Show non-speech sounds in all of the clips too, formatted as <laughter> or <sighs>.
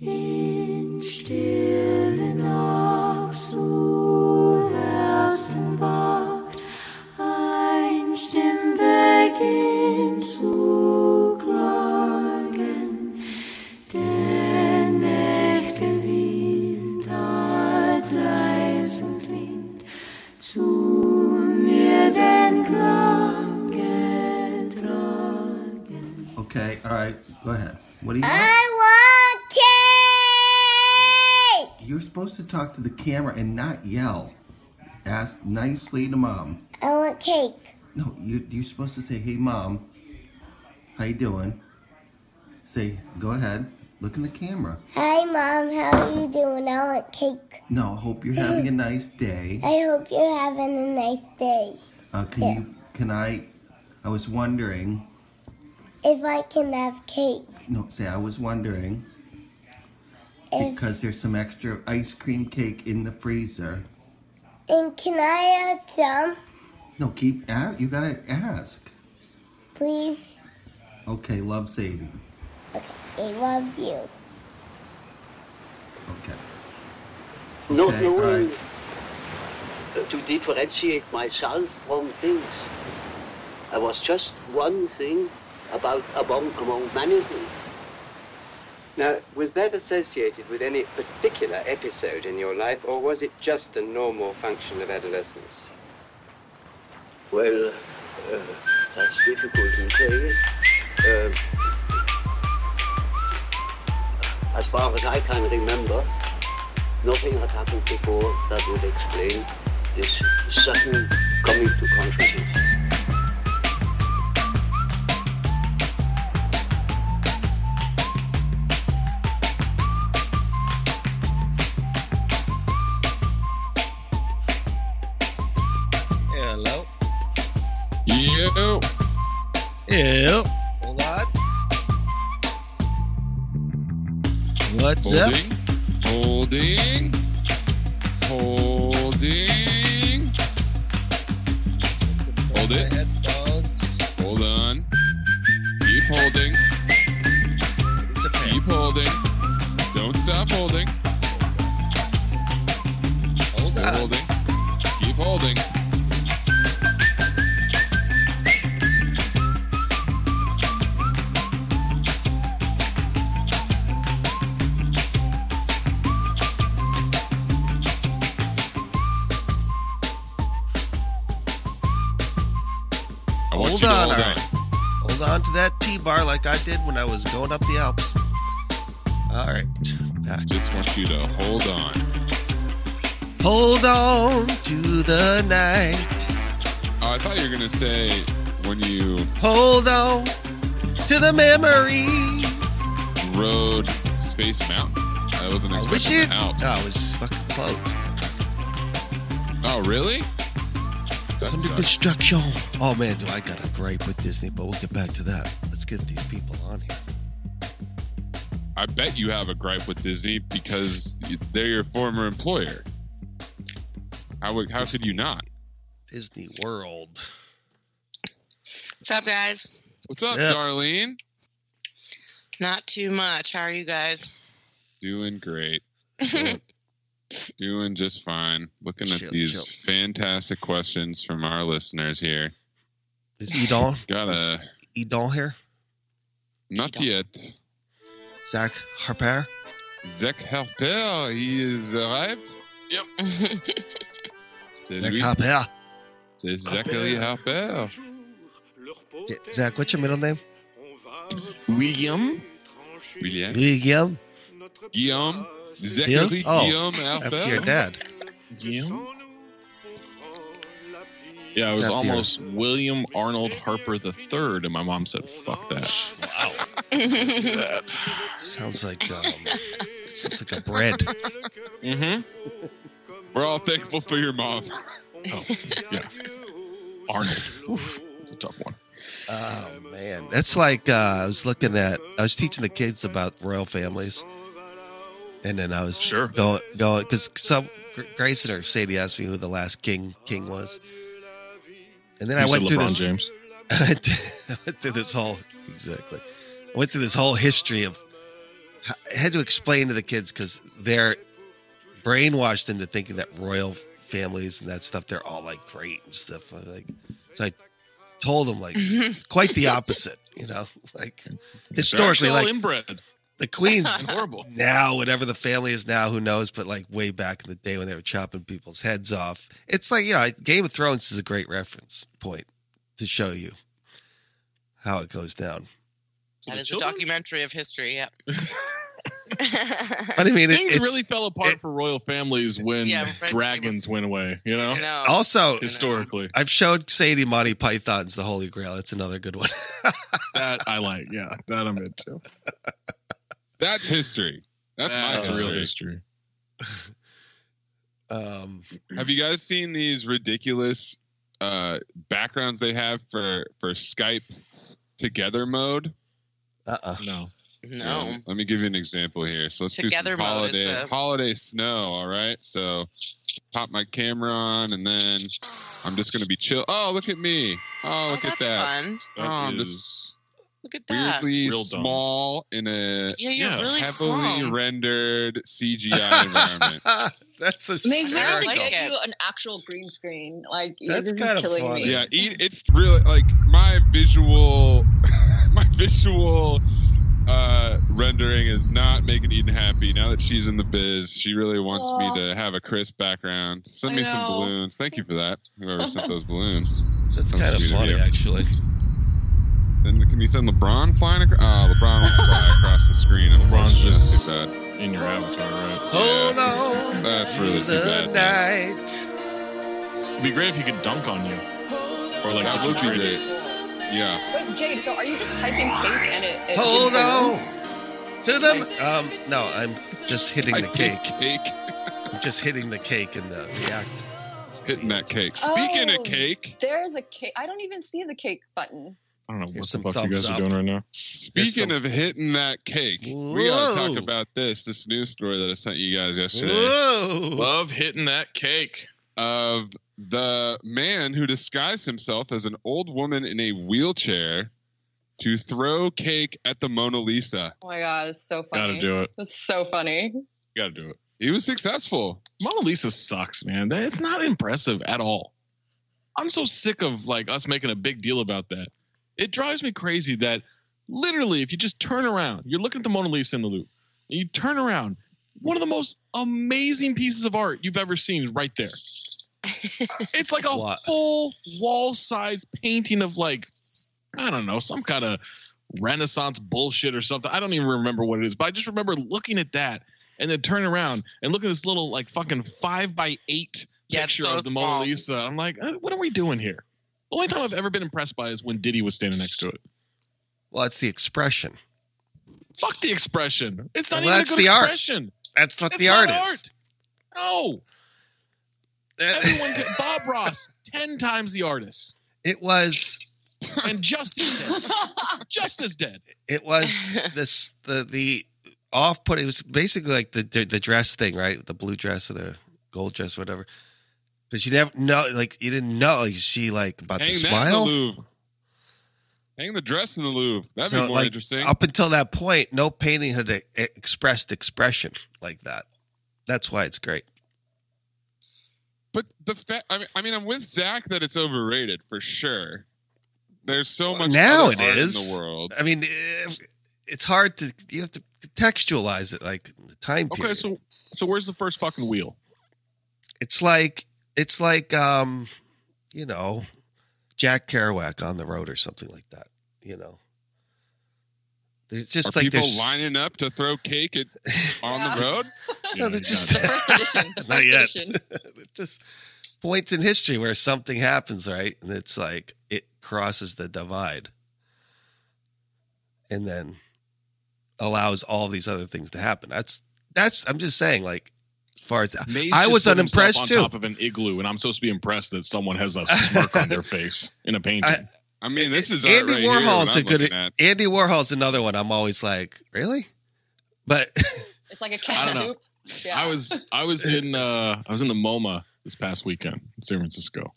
In stille to the camera and not yell. Ask nicely to mom. I want cake. No, you, you're supposed to say, "Hey, mom, how you doing?" Say, "Go ahead, look in the camera." Hi, Mom. How are you doing? I want cake. No, I hope you're having a nice day. I hope you're having a nice day. Uh, can Yeah. you? Can I? I was wondering. If I can have cake. No, say I was wondering because there's some extra ice cream cake in the freezer. and can I have some, No, keep. a you gotta ask. please? Okay, love Sadie. Okay. I love you. Okay. Not Okay, all knowing right. uh, to differentiate myself from things. I was just one thing about among among many things. Now, was that associated with any particular episode in your life, or was it just a normal function of adolescence? Well, uh, that's difficult to say. Uh, as far as I can remember, nothing had happened before that would explain this sudden coming to consciousness. Yo. Ew. Hold on. What's up? Holding. Holding. Holding. Hold it. headphones. Hold on. Keep holding. It's a pen. Keep holding. Don't stop holding. Hold on. holding. Keep holding. Like I did when I was going up the Alps. All right. Back. Just want you to hold on. Hold on to the night. Oh, I thought you were gonna say when you Hold on to the memories. Road Space Mountain. I wasn't I wish expecting it. the Alps. Oh, it was fucking close. Oh, really? That Under sucks. construction. Oh man, do I got a gripe with Disney, but we'll get back to that. Let's get these people on here. I bet you have a gripe with Disney because they're your former employer. How would- how could you not? Disney World. What's up, guys? What's up, Yep. Darlene? Not too much. How are you guys? Doing great. <laughs> Doing just fine. Looking at these chill. fantastic questions from our listeners here. Is Eden? Got Is a Eden here? Not yet. Zach Harper? Zach Harper, he is arrived. Yep. <laughs> Zach lui. Harper. C'est Zachary Harper. Yeah, Zach, what's your middle name? William? William. William. Guillaume. Zachary Oh, Guillaume Harper. After your dad. Guillaume? Yeah, it was It's almost William Arnold Harper III, and my mom said, fuck that. Wow. that. <laughs> Sounds like um, sounds like a bread. Mm-hmm. We're all thankful for your mom. Oh, <laughs> yeah. Arnold. Oof, that's a tough one. Oh man, that's like uh, I was looking at. I was teaching the kids about royal families, and then I was Sure. going going because some Grayson or Sadie asked me who the last king king was, and then <laughs> I went said through this. James. I went through this whole exactly. I went through this whole history of I had to explain to the kids because they're brainwashed into thinking that royal families and that stuff they're all like great and stuff. I Like, so I told them like <laughs> quite the opposite. You know, like historically, They're all like inbred the queen and <laughs> horrible. now, whatever the family is now, who knows? But like way back in the day when they were chopping people's heads off, it's like you know, Game of Thrones is a great reference point to show you how it goes down. That is the a documentary of history. Yeah. <laughs> But I mean, it, Things it's really fell apart it- for royal families when Yeah, dragons went away. You know, I know. also historically, I've showed Sadie Monty Python's The Holy Grail. That's another good one. <laughs> that I like. Yeah, that I'm into. That's history. That's my history. real history. <laughs> um, Have you guys seen these ridiculous uh, backgrounds they have for for Skype together mode? uh-uh. No, no. Um, let me give you an example here. So let's Together do some mode holiday a- holiday snow. All right. So pop my camera on, and then I'm just gonna be chill. Oh, look at me. Oh, Oh, look that's at that. fun. Oh, that I'm is just Look at that. weirdly Real dumb. small in a yeah, you're yeah, really heavily small. rendered CGI environment. <laughs> That's a me I have to get you an actual green screen. Like That's this kinda is killing funny. me. Yeah, e- it's really like my visual, <laughs> my visual uh, rendering is not making Eden happy. Now that she's in the biz, she really wants Aw. me to have a crisp background. Send I me some balloons. Thank you for that. Whoever sent those balloons. That's That was kind of funny, actually. Then can you send LeBron flying? Ac- oh, LeBron won't fly across the screen. LeBron's just- too bad. in your avatar, right? Hold Yeah, on. that's really too bad. night. It'd be great if he could dunk on you, or like That would be great. Yeah. Wait, Jade. So are you just typing cake and it? it Hold on to them. Um, no, I'm just hitting the cake. Cake. I'm just hitting the cake in the, the act. Hitting that cake. Speaking Oh. of cake, There's a cake. I don't even see the cake button. I don't know Here's what the fuck you guys up. are doing right now. Speaking some- of hitting that cake, we gotta talk about this this news story that I sent you guys yesterday Whoa. Love hitting that cake. of the man who disguised himself as an old woman in a wheelchair to throw cake at the Mona Lisa. Oh my god, it's so funny. Gotta do it. That's so funny. Gotta do it. He was successful. Mona Lisa sucks, man. That- It's not impressive at all. I'm so sick of like us making a big deal about that. It drives me crazy that literally, if you just turn around, you're looking at the Mona Lisa in the Louvre, and you turn around, one of the most amazing pieces of art you've ever seen is right there. <laughs> it's like a What? full wall size painting of like, I don't know, some kind of Renaissance bullshit or something. I don't even remember what it is, but I just remember looking at that and then turn around and look at this little like fucking five by eight Yeah, picture so of the Mona. Lisa. I'm like, uh, what are we doing here? The only time I've ever been impressed by is when Diddy was standing next to it. Well, it's the expression. Fuck the expression. It's not Well, even that's a good the art. expression. That's what It's the not art is. art. No. Everyone, <laughs> can, Bob Ross, ten times the artist, It was. and just as dead. <laughs> just as dead. It was <laughs> this the the off put. It was basically like the the dress thing, right? The blue dress or the gold dress, whatever. Because you never know, like you didn't know, like, is she like about Hang to smile? the Louvre. Hang the dress in the Louvre. That'd So, be more like, interesting. Up until that point, no painting had e- expressed expression like that. That's why it's great. But the fact, I mean, I mean, I'm with Zach that it's overrated for sure. There's so much now it is. in the world. I mean, it's hard to you have to contextualize it like the time period. Okay, so so where's the first fucking wheel? it's like it's like um, you know, Jack Kerouac on the road or something like that. You know, there's just Are like people there's lining up to throw cake at, <laughs> on Yeah. the road? <laughs> No, they're just The first edition. <laughs> The Not yet. edition. just points in history where something happens, right? And it's like it crosses the divide and then allows all these other things to happen. That's that's I'm just saying, like as far as Maze I was put himself unimpressed on too. top of an igloo, and I'm supposed to be impressed that someone has a smirk on their <laughs> face in a painting. I- I mean, this is Andy right Warhol's what a I'm good at. Andy Warhol's another one. I'm always like, really? But <laughs> It's like a I can don't know. soup. Yeah. I was I was in uh I was in the MoMA this past weekend in San Francisco,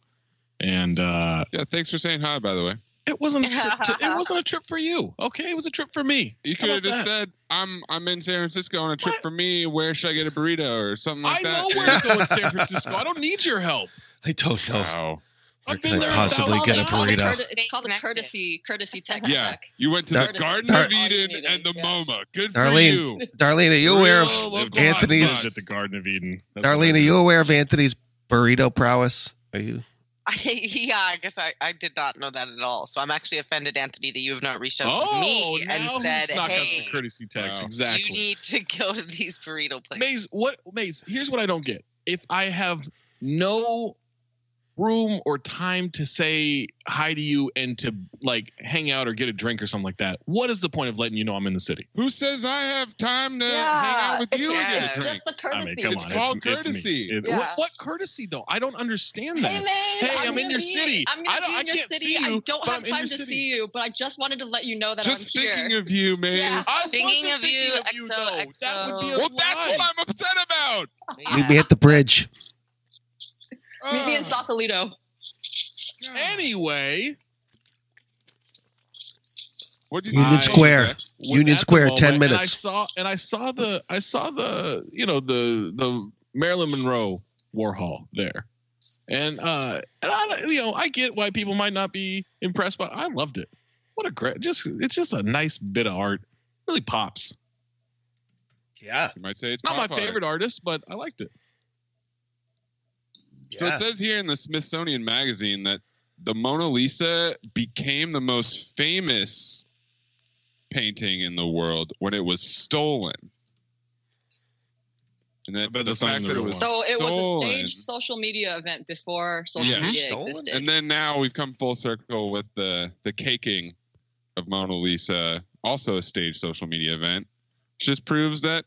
and uh Yeah, thanks for saying hi, by the way. It, wasn't a trip to, it <laughs> wasn't a trip for you. Okay, it was a trip for me. You could have just that? said, "I'm I'm in San Francisco on a trip What? for me. Where should I get a burrito or something like I that?" know where to go in San Francisco. I don't need your help. <laughs> I don't know. Wow. I've can been there possibly get a it's called, burrito? curti- it's called a Connected. courtesy courtesy <laughs> tech. Yeah, you went to Dar- the Garden Dar- of Eden Needed, and the yeah. MoMA. Good for Darlene, you. Darlene, are you aware Real of local Anthony's? hotspots. at the Garden of Eden. That's Darlene, are you aware of Anthony's burrito prowess? Are you? I, <laughs> yeah, I guess I, I did not know that at all. So I'm actually offended, Anthony, that you have not reached out Oh, to me oh, and said, knocked out "Hey, the courtesy text. Wow. Exactly. you need to go to these burrito places." Maze, what Maze? Here's what I don't get. If I have no room or time to say hi to you and to like hang out or get a drink or something like that, what is the point of letting you know I'm in the city? Who says I have time to hang out with you and get a it's drink? just the I courtesy. mean, come It's on, called it's, it's courtesy. It- Yeah. what, what courtesy though? I don't understand that. Hey man, Hey, I'm in gonna your be, city. I'm gonna I don't- be in your city. see you, I don't have time to city. see you, but I just wanted to let you know that Just I'm here. Just thinking of you, man. Yeah. I Thinking wasn't of you, thinking of you, XO, though. That would be a Well, that's what I'm upset about. Meet me at the bridge. Meet me in Ugh. Sausalito. Anyway, you Union say? Square. was Union Square, MoMA, 10 and I minutes. saw and I saw the I saw the you know the the Marilyn Monroe Warhol there, and uh and I you know I get why people might not be impressed, but I loved it. What a great just it's just a nice bit of art. Really pops. Yeah. You might say it's Not my art. favorite artist, but I liked it. So it says here in the Smithsonian Magazine that the Mona Lisa became the most famous painting in the world when it was stolen. And I that the fact that it was one. So it was a stolen. staged social media event before social Yeah. media Stolen? existed. And then now we've come full circle with the the caking of Mona Lisa, also a staged social media event. Just proves that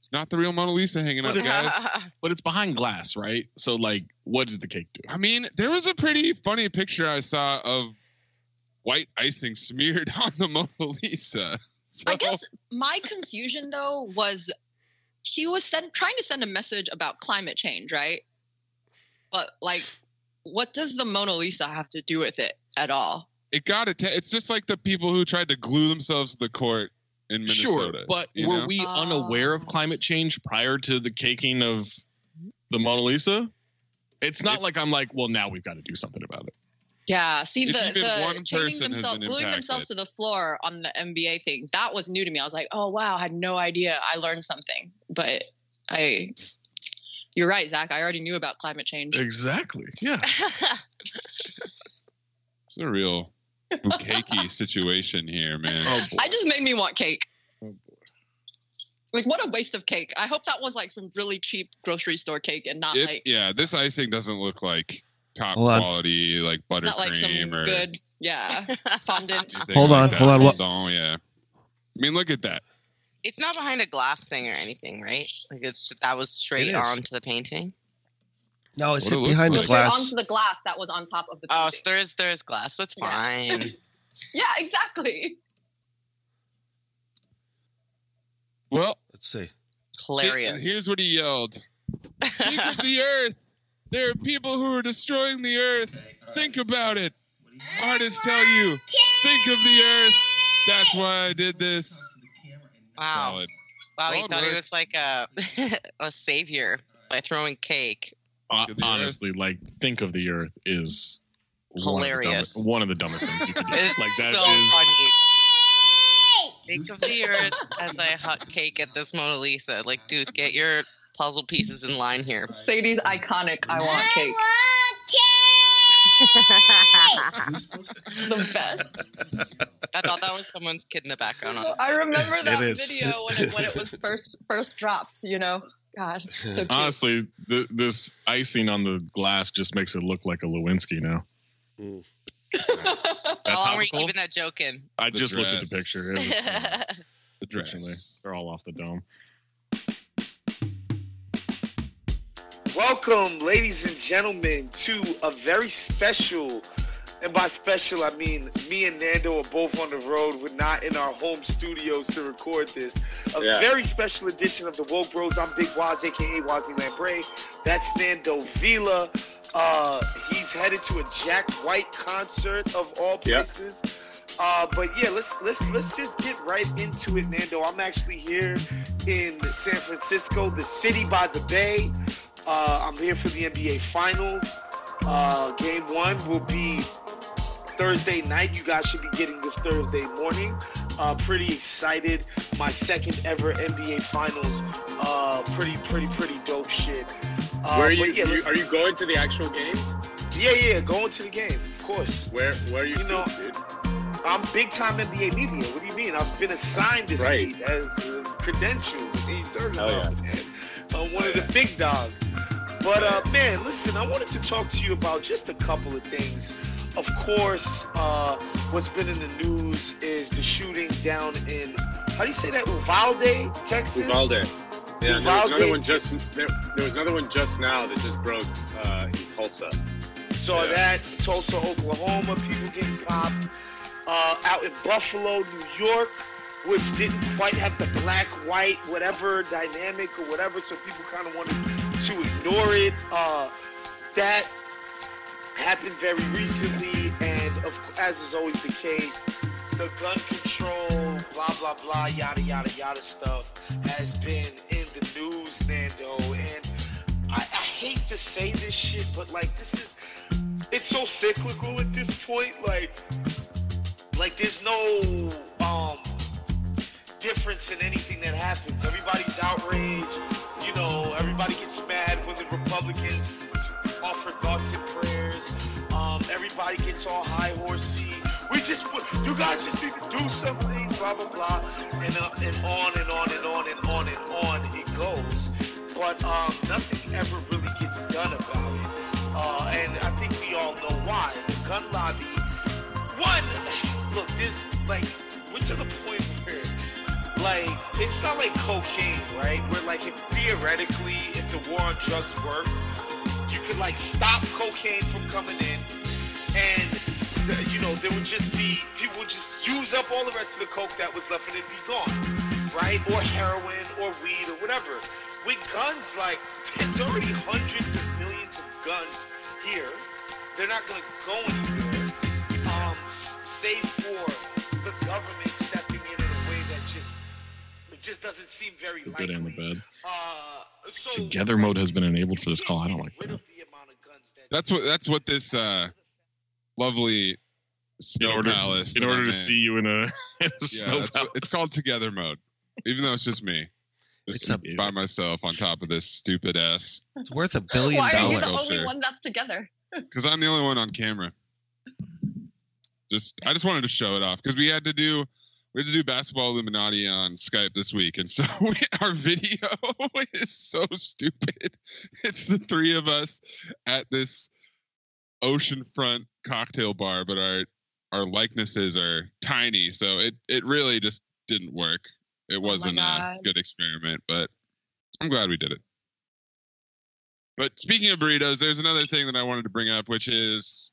it's not the real Mona Lisa hanging out, But guys. <laughs> But it's behind glass, right? So like, what did the cake do? I mean, there was a pretty funny picture I saw of white icing smeared <laughs> on the Mona Lisa. So, I guess my confusion though was he was send, trying to send a message about climate change, right? But like, what does the Mona Lisa have to do with it at all? it got it. It's just like the people who tried to glue themselves to the court in Minnesota. Sure, but were know? we ah. unaware of climate change prior to the caking of the Mona Lisa? It's not If- like I'm like, well, now we've got to do something about it. Yeah, see If the the one chaining person has themselves, been gluing themselves to the floor on the NBA thing. That was new to me. I was like, oh wow, I had no idea. I learned something. But I, you're right, Zach. I already knew about climate change. Exactly. Yeah. <laughs> It's a real bukake situation here, man. Oh. I just made me want cake. Oh, boy. Like what a waste of cake. I hope that was like some really cheap grocery store cake and not It- like yeah, this icing doesn't look like top quality, like it's not like some buttercream or good yeah <laughs> fondant. Hold on, that. hold on, what- Oh yeah. I mean, look at that. it's not behind a glass thing or anything, right? Like it's that was straight is. onto the painting. No, it's it behind It the was straight glass. onto the glass that was on top of the Oh, so there is there is glass, so it's fine. <laughs> yeah, exactly. Well, Let's see. Hilarious. here's what he yelled. Think of the <laughs> earth. There are people who are destroying the earth. Think about it. Artists tell you, think of the earth. That's why I did this. wow. Solid. Wow, he Solid thought he was like a <laughs> a savior by throwing cake. Uh, Think of the honestly, like, think of the Earth is one of the Hilarious. dumbest- One of the dumbest things you could do. <laughs> It's like that so is- funny. Think of the earth as I hut cake at this Mona Lisa. Like, dude, get your puzzle pieces in line here. Sadie's iconic. I want cake. <laughs> The best. I thought that was someone's kid in the background. honestly. I remember that video when it when it was first first dropped. You know, God, <laughs> so cute. Honestly, th- this icing on the glass just makes it look like a Lewinsky now. That How long were you keeping that joke in? I The just looked at the picture. <laughs> Was, uh, The dress. they're all off the dome. Welcome, ladies and gentlemen, to a very special And by special, I mean me and Nando are both on the road. We're not in our home studios to record this. A Yeah. very special edition of the Woke Bros. I'm Big Waz, aka Wosny Lambre. That's Nando Vila. Uh, he's headed to a Jack White concert of all places. Uh, but yeah, let's let's let's just get right into it, Nando. I'm actually here in San Francisco, the city by the bay. Uh, I'm here for the NBA Finals. Uh, game one will be Thursday night. You guys should be getting this Thursday morning. Uh, pretty excited. My second ever NBA Finals. Uh, pretty, pretty, pretty dope shit. Uh, Where are you, yeah, you- are you going to the actual game? yeah, yeah, going to the game, of course. Where where are you, You know, dude? I'm big time NBA media. What do you mean? I've been assigned this Right. seat as a credential. He's talking Hell about, man. Uh, one of the big dogs. But uh, man, listen, I wanted to talk to you about just a couple of things. Of course, uh, what's been in the news is the shooting down in how do you say that? Uvalde, Texas. Uvalde. Yeah, there was another one just there, there was another one just now that just broke uh, in Tulsa. Saw Yeah. that Tulsa, Oklahoma, people getting popped. Uh, out in Buffalo, New York, which didn't quite have the black, white, whatever dynamic or whatever, so people kind of wanted to ignore it. Uh, that happened very recently, and of, as is always the case, the gun control, blah blah blah, yada yada yada stuff has been in the news, Nando, and I, I hate to say this shit, but like this is it's so cyclical at this point. Like, like there's no um difference in anything that happens. Everybody's outraged. You know, everybody gets mad when the Republicans offer thoughts and prayers. Um, everybody gets all high horsey. We just, put you guys just need to do something. Blah blah blah, and uh, and on and on and on and on and on it goes. But um, nothing ever really gets done about it. Uh, and I think we all know why. The gun lobby. One, look, this like we're to the point like it's not like cocaine, right? Where like if theoretically, if the war on drugs worked, you could like stop cocaine from coming in, and you know there would just be people would just use up all the rest of the coke that was left and it'd be gone, right? Or heroin or weed or whatever. With guns, like there's already hundreds of millions of guns here. They're not gonna go anywhere, um, save for the government just doesn't seem very The good and the likely. bad. Uh, so Together mode has been enabled for this call. I don't like that. That's what that's what this uh, lovely In snow order, palace. in order to in- see you in a, <laughs> in a yeah, snow that's what, it's called together mode, even though it's just me, just It's a- by myself on top of this stupid ass. It's worth a billion Why are you dollars. the only one that's together? <laughs> because I'm the only one on camera. Just I just wanted to show it off because we had to do we had to do basketball Illuminati on Skype this week, and so <laughs> we, our video <laughs> is so stupid. It's the three of us at this oceanfront cocktail bar, but our our likenesses are tiny, so it it really just didn't work. It oh wasn't a good experiment, but I'm glad we did it. But speaking of burritos, there's another thing that I wanted to bring up, which is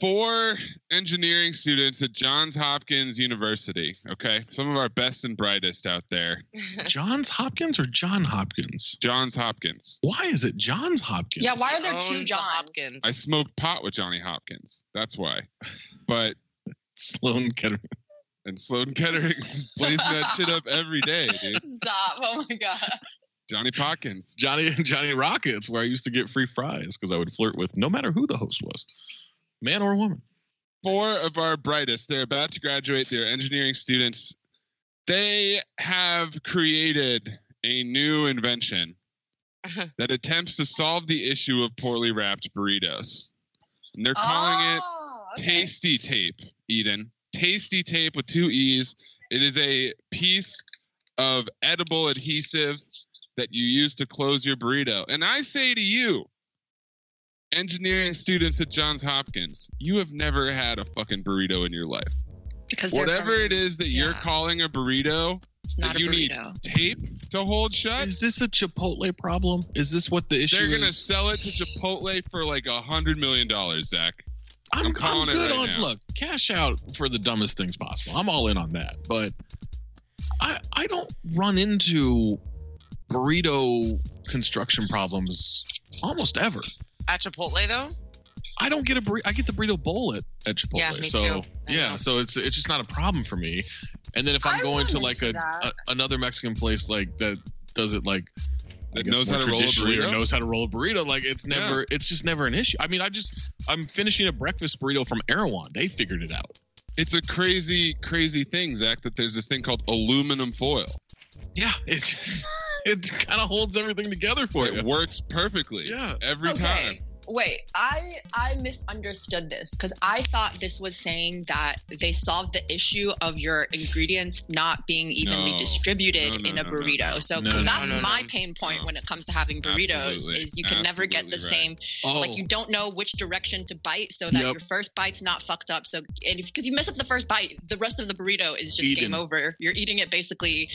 four engineering students at Johns Hopkins University. Okay, some of our best and brightest out there. <laughs> Johns Hopkins or John Hopkins? Johns Hopkins. Why is it Johns Hopkins? Yeah, why are there oh, two Johns? Hopkins. I smoked pot with Johnny Hopkins. That's why. But Sloan Kettering. and Sloan Kettering <laughs> blazing that shit up every day, dude. Stop! Oh my god. Johnny Potkins. Johnny Johnny Rockets, where I used to get free fries because I would flirt with no matter who the host was, man or woman. four of our brightest they're about to graduate they're engineering students. They have created a new invention <laughs> that attempts to solve the issue of poorly wrapped burritos. And they're calling it Oh, okay. tasty tape eden. Tasty tape with two e's. It is a piece of edible adhesive that you use to close your burrito. And i say to you engineering students at johns hopkins you have never had a fucking burrito in your life Because whatever from- it is that you're calling a burrito It's not a you need tape to hold shut Is this a Chipotle problem? Is this what the issue is? they're gonna is? sell it to chipotle for like a hundred million dollars zach I'm, I'm calling it good right on now. look cash out for the dumbest things possible. I'm all in on that, but I I don't run into burrito construction problems almost ever. At Chipotle though? I don't get a burrito. I get the burrito bowl at, at Chipotle. Yeah, me so too. Yeah, know. so it's it's just not a problem for me. And then if I'm I going to like a, a another Mexican place like that does it like That knows how to roll a traditionally or burrito? knows how to roll a burrito. Like it's never it's just never an issue. I mean, I just I'm finishing a breakfast burrito from Erewhon. They figured it out. It's a crazy, crazy thing, Zach. That there's this thing called aluminum foil. Yeah, it's just <laughs> it kind of holds everything together for It you. It works perfectly. Yeah. every Okay. time. Wait, I I misunderstood this because I thought this was saying that they solved the issue of your ingredients not being evenly No. distributed No, no, in a no, no, burrito. no. So because no, that's no, no, my no. pain point No. when it comes to having burritos Absolutely. is you can never get the Absolutely same Oh, like you don't know which direction to bite so that Yep. your first bite's not fucked up. So and if because you mess up the first bite, the rest of the burrito is just Eaten. game over. You're eating it basically,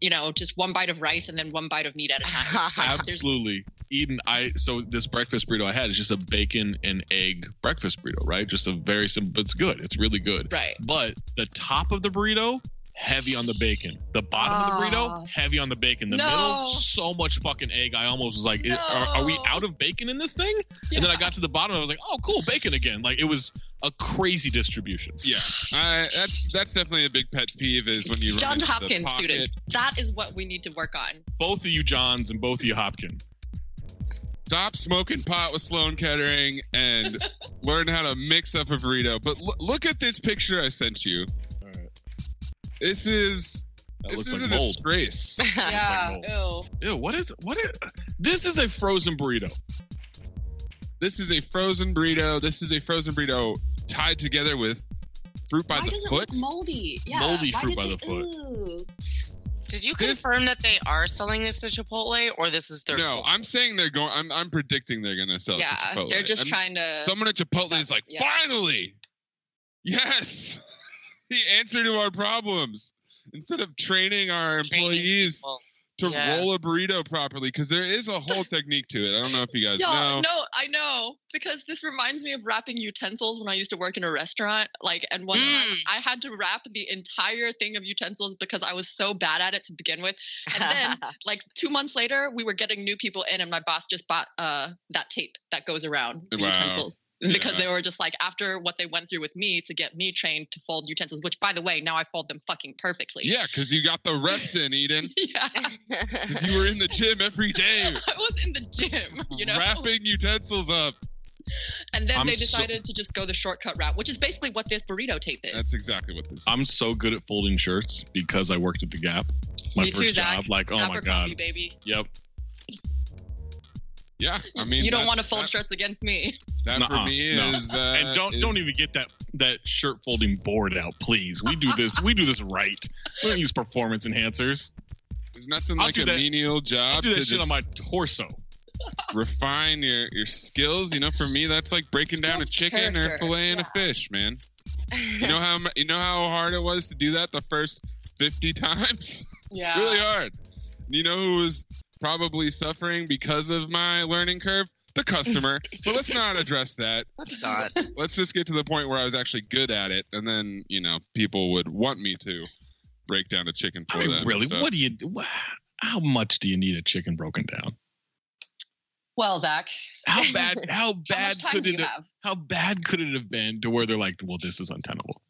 you know, just one bite of rice and then one bite of meat at a time. <laughs> Absolutely. Eden, I so this breakfast burrito I had is just a bacon and egg breakfast burrito, right? Just a very simple. But it's good. It's really good. Right. But the top of the burrito, heavy on the bacon. The bottom of the Ah. burrito, heavy on the bacon. The No. middle, so much fucking egg. I almost was like, "Is- are, are we out of bacon in this thing? And then I got to the bottom, I was like, oh, cool, bacon again. Like it was a crazy distribution. Yeah, I, that's that's definitely a big pet peeve is when you run Johns into the Hopkins students. That is what we need to work on. Both of you Johns and both of you Hopkins. Stop smoking pot with Sloan Kettering and <laughs> learn how to mix up a burrito. But l- look at this picture I sent you. All right. This is That this looks is like a mold. disgrace. <laughs> Yeah. mold. Ew, what is what is this is a frozen burrito. this is a frozen burrito. This is a frozen burrito tied together with fruit by Why the does foot. it look moldy? Yeah. Moldy why fruit by they- the foot. Ooh. Did you This- confirm that they are selling this to Chipotle or this is their no, I'm saying they're going. I'm I'm predicting they're going to sell. to Yeah, Chipotle. they're just I'm- trying to. Someone at Chipotle is like, Yeah. finally, yes, <laughs> the answer to our problems. Instead of training our training employees people. to Yeah. roll a burrito properly, because there is a whole <laughs> technique to it. I don't know if you guys Yeah, know. no, I know because this reminds me of wrapping utensils when I used to work in a restaurant. Like, and one time Mm. I had to wrap the entire thing of utensils because I was so bad at it to begin with. And then, <laughs> like two months later, we were getting new people in, and my boss just bought uh that tape that goes around the Wow. utensils because Yeah. they were just like after what they went through with me to get me trained to fold utensils. Which, by the way, now I fold them fucking perfectly. Yeah, because you got the reps in, Eden. <laughs> yeah. <laughs> Because you were in the gym every day, I was in the gym, you know. wrapping utensils up. And then I'm they so- decided to just go the shortcut route, which is basically what this burrito tape is. That's exactly what this. is. I'm so good at folding shirts because I worked at the Gap. My Me first too, Zach. job. Like, oh my Abercrombie, god. baby. Yep. Yeah, I mean, you don't that- want to fold that, shirts against me. That for Nuh-uh, me no. is. Uh, and don't is- don't even get that that shirt folding board out, please. We do this we do this right. We don't use performance enhancers. There's nothing I'll like a that- menial I job do to that shit on my torso. Refine your your skills. You know, for me, that's like breaking down a Builds chicken or filleting yeah. a fish, man. You know <laughs> how you know how hard it was to do that the first 50 times. Yeah. <laughs> really hard. You know who was probably suffering because of my learning curve? The customer. but let's not address that. That's not. Let's just get to the point where I was actually good at it, and then you know people would want me to break down a chicken for I mean, them. really, stuff. what do you how much do you need a chicken broken down? Well, Zach, How <laughs> bad how how bad much time could it have, have? how bad could it have been to where they're like, well, this is untenable.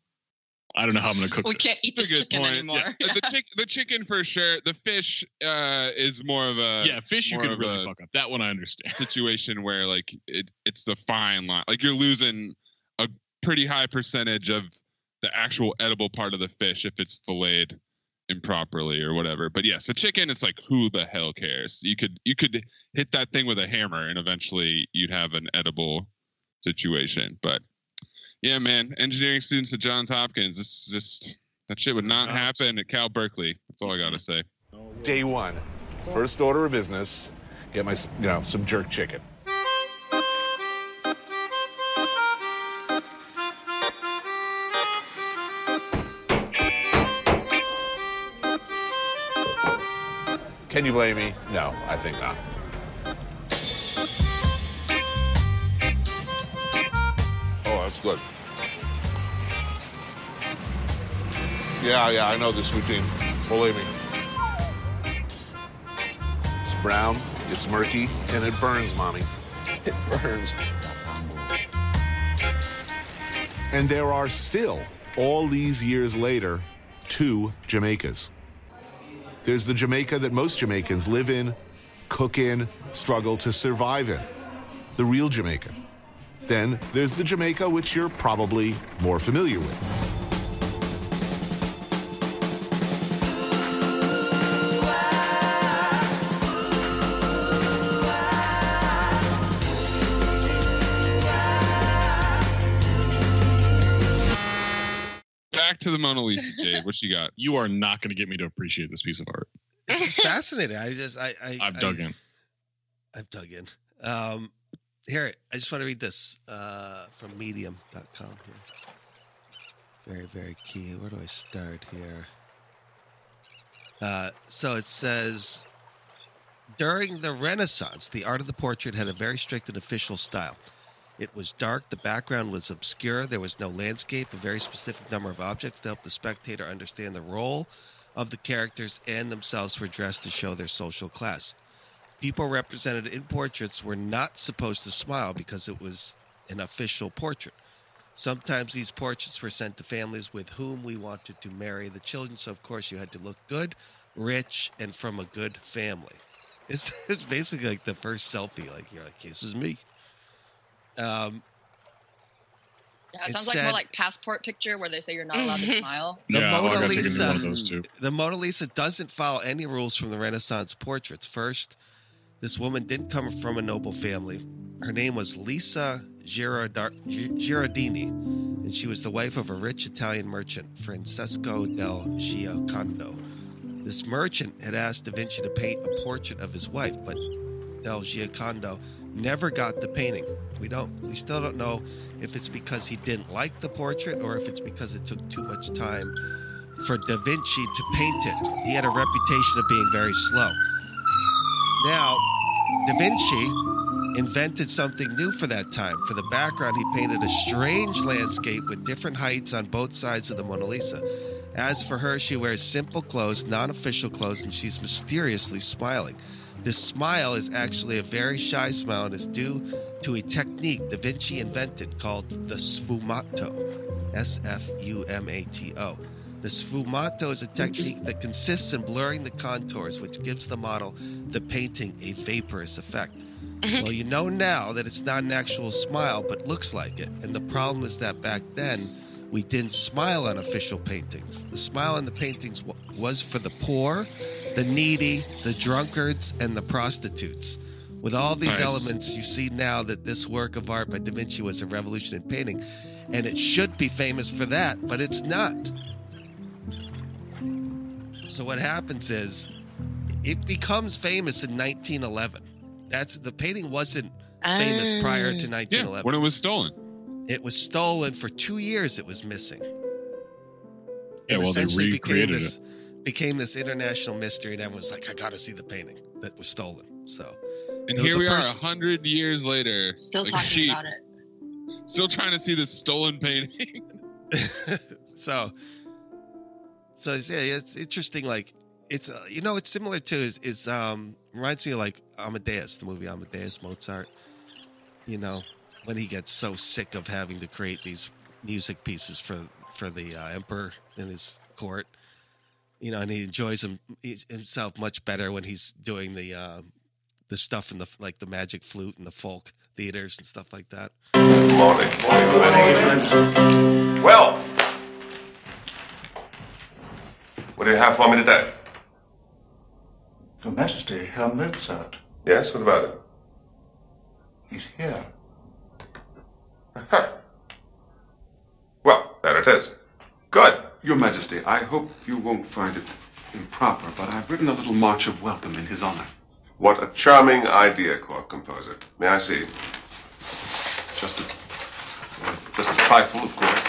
I don't know how I'm gonna cook We this. can't eat That's this chicken point. anymore. Uh, the, <laughs> chick, the chicken for sure. The fish uh, is more of a yeah, fish you more could really fuck up. That one I understand. <laughs> situation where like it, it's the fine line. Like you're losing a pretty high percentage of the actual edible part of the fish if it's filleted improperly or whatever. But yes, a chicken, it's like who the hell cares? You could you could hit that thing with a hammer and eventually you'd have an edible situation. But yeah, man, engineering students at Johns Hopkins, this is just that shit would not happen at Cal Berkeley. That's all I gotta say. Day one, first order of business, get my, you know, some jerk chicken. Can you blame me? No, I think not. Oh, that's good. Yeah, yeah, I know this routine. Believe me. It's brown, it's murky, and it burns, mommy. <laughs> It burns. And there are still, all these years later, two Jamaicas. There's the Jamaica that most Jamaicans live in, cook in, struggle to survive in. The real Jamaica. Then there's the Jamaica which you're probably more familiar with. To the Mona Lisa, Jade. What you got? You are not going to get me to appreciate this piece of art. This is fascinating. I just I, I I've dug I- in. I've dug in. Um, here, I just want to read this uh, from Medium.com here. Very, very key. Where do I start here? Uh, so it says during the Renaissance, the art of the portrait had a very strict and official style. It was dark, the background was obscure, there was no landscape, a very specific number of objects to help the spectator understand the role of the characters and themselves were dressed to show their social class. People represented in portraits were not supposed to smile because it was an official portrait. Sometimes these portraits were sent to families with whom we wanted to marry the children, so of course you had to look good, rich, and from a good family. It's, <laughs> it's basically like the first selfie. Like you're like, this is me. Um, Yeah, it It sounds like more like passport picture where they say you're not allowed to <laughs> smile. The Yeah, Mona gotta take a new Lisa. one of those too. The Mona Lisa doesn't follow any rules from the Renaissance portraits. First, this woman didn't come from a noble family. Her name was Lisa Girardar- Gherardini, and she was the wife of a rich Italian merchant, Francesco del Giocondo. This merchant had asked Da Vinci to paint a portrait of his wife, but del Giocondo never got the painting. We don't we still don't know if it's because he didn't like the portrait or if it's because it took too much time for Da Vinci to paint it. He had a reputation of being very slow. Now, Da Vinci invented something new for that time. For the background, he painted a strange landscape with different heights on both sides of the Mona Lisa. As for her, she wears simple clothes, non official clothes, and she's mysteriously smiling. This smile is actually a very shy smile and is due to a technique Da Vinci invented called the sfumato. S F U M A T O. The sfumato is a technique that consists in blurring the contours, which gives the model the painting a vaporous effect. <laughs> well, you know now that it's not an actual smile, but looks like it. And the problem is that back then, we didn't smile on official paintings. The smile in the paintings wa- was for the poor, the needy, the drunkards, and the prostitutes. With all these Nice. elements, you see now that this work of art by Da Vinci was a revolution in painting. And it should be famous for that, but it's not. So what happens is it becomes famous in 1911. That's the painting wasn't famous ah. prior to 1911 Yeah, 1911. when it was stolen. It was stolen for two years. It was missing. Yeah, It well, they essentially became recreated this became this international mystery, and everyone's like, "I got to see the painting that was stolen." So, And The- here the we are, a hundred years later, Still like talking sheep, about it. still trying to see this stolen painting. <laughs> <laughs> so, so it's- yeah, it's interesting. Like, it's uh, you know, it's similar to is is um reminds me of like Amadeus, the movie Amadeus Mozart. You know, when he gets so sick of having to create these music pieces for for the uh, emperor in his court. You know, and he enjoys him, himself much better when he's doing the uh, the stuff in the like the magic flute and the folk theaters and stuff like that. Morning. Morning. Well, what do you have for me today? Your Majesty, Herr Mozart. Yes, what about it? He's here. Well, there it is. Your Majesty, I hope you won't find it improper, but I've written a little march of welcome in his honor. What a charming idea, court composer. May I see? Just a, well, just a trifle, of course.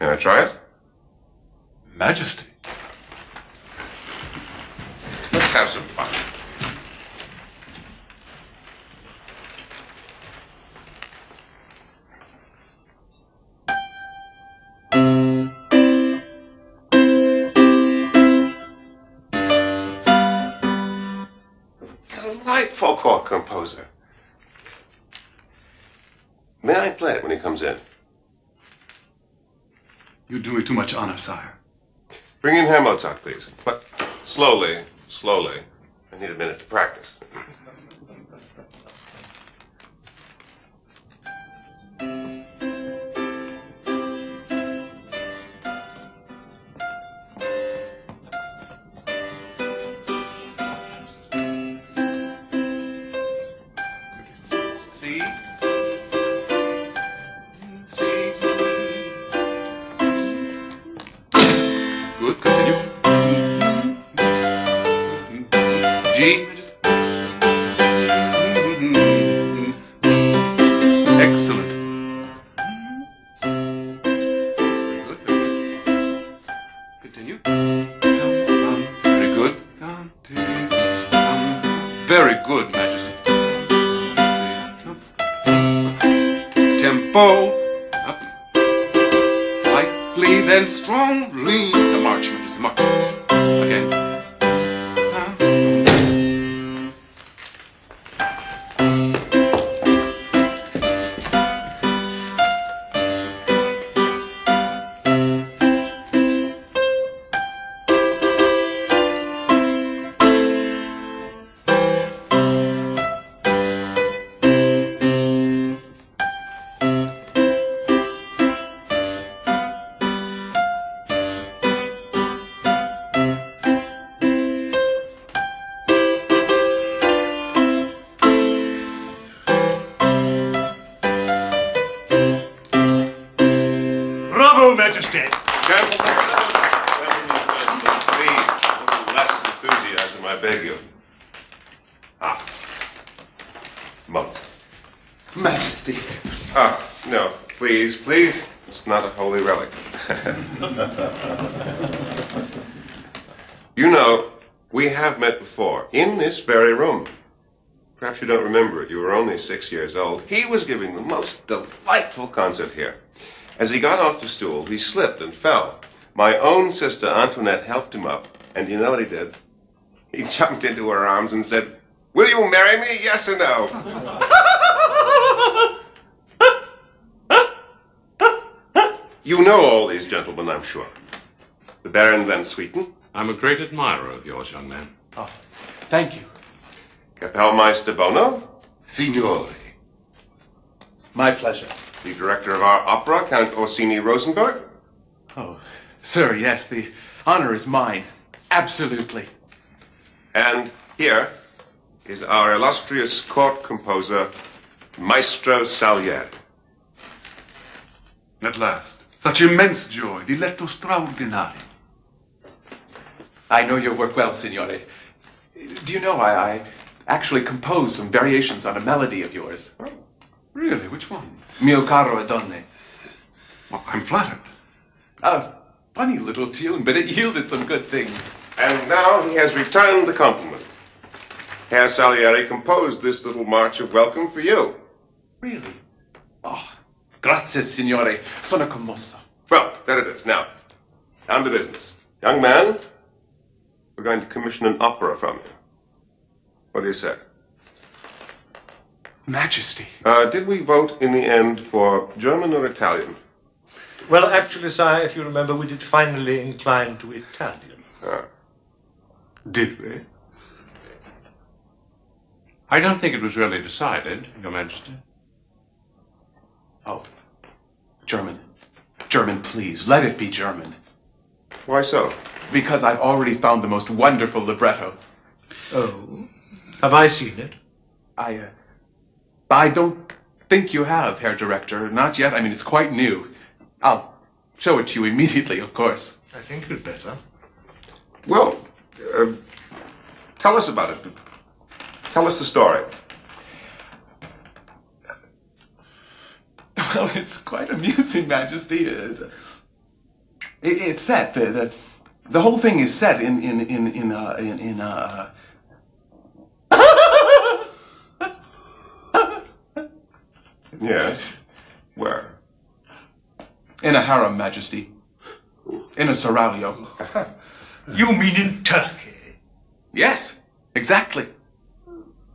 Can I try it? Majesty. Let's have some fun. Comes in? You do me too much honor, sire. Bring in Herr Mozart, please. But slowly, slowly. I need a minute to practice. Majesty. Gentlemen, please, less enthusiasm, I beg you. Ah. Mozart. Majesty. Ah, no, please, please. It's not a holy relic. you know, we have met before, in this very room. Perhaps you don't remember it. You were only six years old. He was giving the most delightful concert here. As he got off the stool, he slipped and fell. My own sister Antoinette helped him up, and you know what he did? He <laughs> jumped into her arms and said, Will you marry me, yes or no? <laughs> You know all these gentlemen, I'm sure. The Baron Van Swieten. I'm a great admirer of yours, young man. Oh, thank you. Kapellmeister Bonno. Signore. My pleasure. The director of our opera, Count Orsini Rosenberg. Oh, sir, yes, the honor is mine. Absolutely. And here is our illustrious court composer, Maestro Salieri. At last. Such immense joy. Diletto straordinario. I know your work well, signore. Do you know I, I actually composed some variations on a melody of yours? Oh, really? Which one? Mio caro Adone. Well, I'm flattered. A funny little tune, but it yielded some good things. And now he has returned the compliment. Herr Salieri composed this little march of welcome for you. Really? Oh, grazie, signore. Sono commosso. Well, there it is. Now, down to business. Young man, we're going to commission an opera from you. What do you say? Majesty. Uh, did we vote in the end for German or Italian? Well, actually, sire, if you remember, we did finally incline to Italian. Ah. Did we? I don't think it was really decided, Your Majesty. Oh, German. German, please. Let it be German. Why so? Because I've already found the most wonderful libretto. Oh. Have I seen it? I, uh, I don't think you have, Herr Director. Not yet. I mean, it's quite new. I'll show it to you immediately, of course. I think you'd better. Well, uh, tell us about it. Tell us the story. <laughs> Well, it's quite amusing, Majesty. Uh, it, it's set. The, the the whole thing is set in in in in uh, in, in uh. Yes. Where? In a harem, Majesty. In a seraglio. <laughs> You mean in Turkey? Yes, exactly.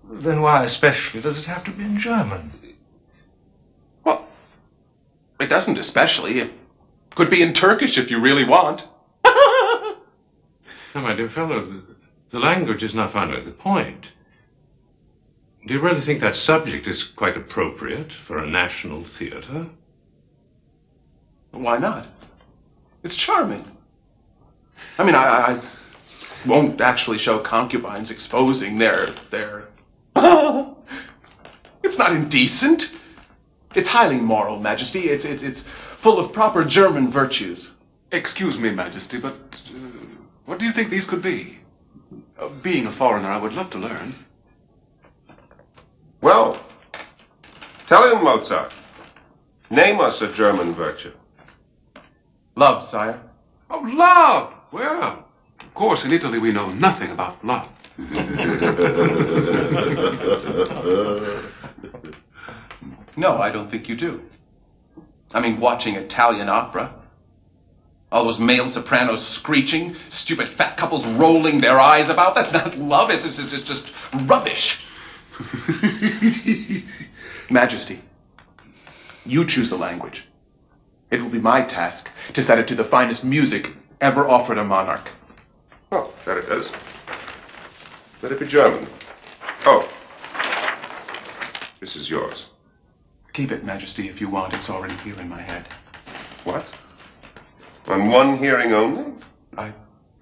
Then why especially does it have to be in German? Well, it doesn't especially. It could be in Turkish if you really want. <laughs> No, my dear fellow, the, the language is not finally the point. Do you really think that subject is quite appropriate for a national theatre? Why not? It's charming. I mean, I, I won't actually show concubines exposing their their. <laughs> it's not indecent. It's highly moral, Majesty. It's it's it's full of proper German virtues. Excuse me, Majesty, but uh, what do you think these could be? Uh, being a foreigner, I would love to learn. Well, tell him, Mozart. Name us a German virtue. Love, sire. Oh, love! Well, of course, in Italy we know nothing about love. <laughs> No, I don't think you do. I mean, watching Italian opera. All those male sopranos screeching, stupid fat couples rolling their eyes about. That's not love, it's, it's, it's just rubbish. <laughs> Majesty, you choose the language. It will be my task to set it to the finest music ever offered a monarch. Oh, that it does. Let it be German. Oh. This is yours. Keep it, Majesty, if you want. It's already here in my head. What? On one hearing only? I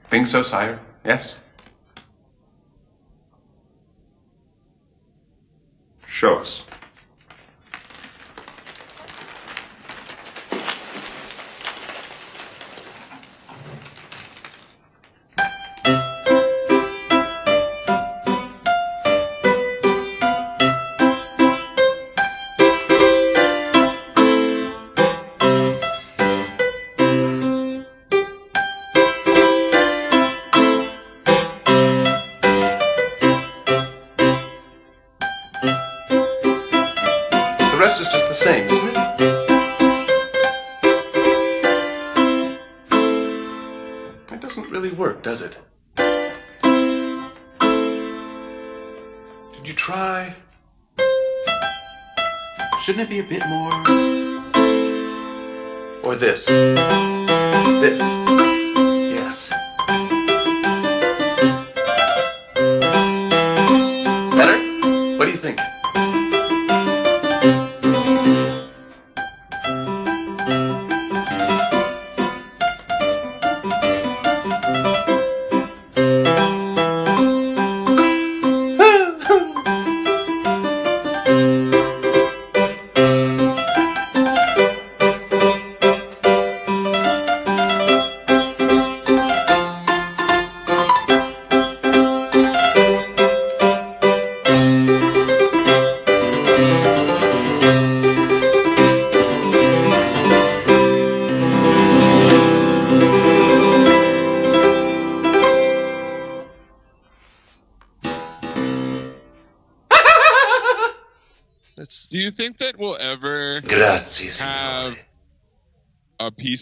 think so, sire. Yes. Show us. Bit more? Or this? This?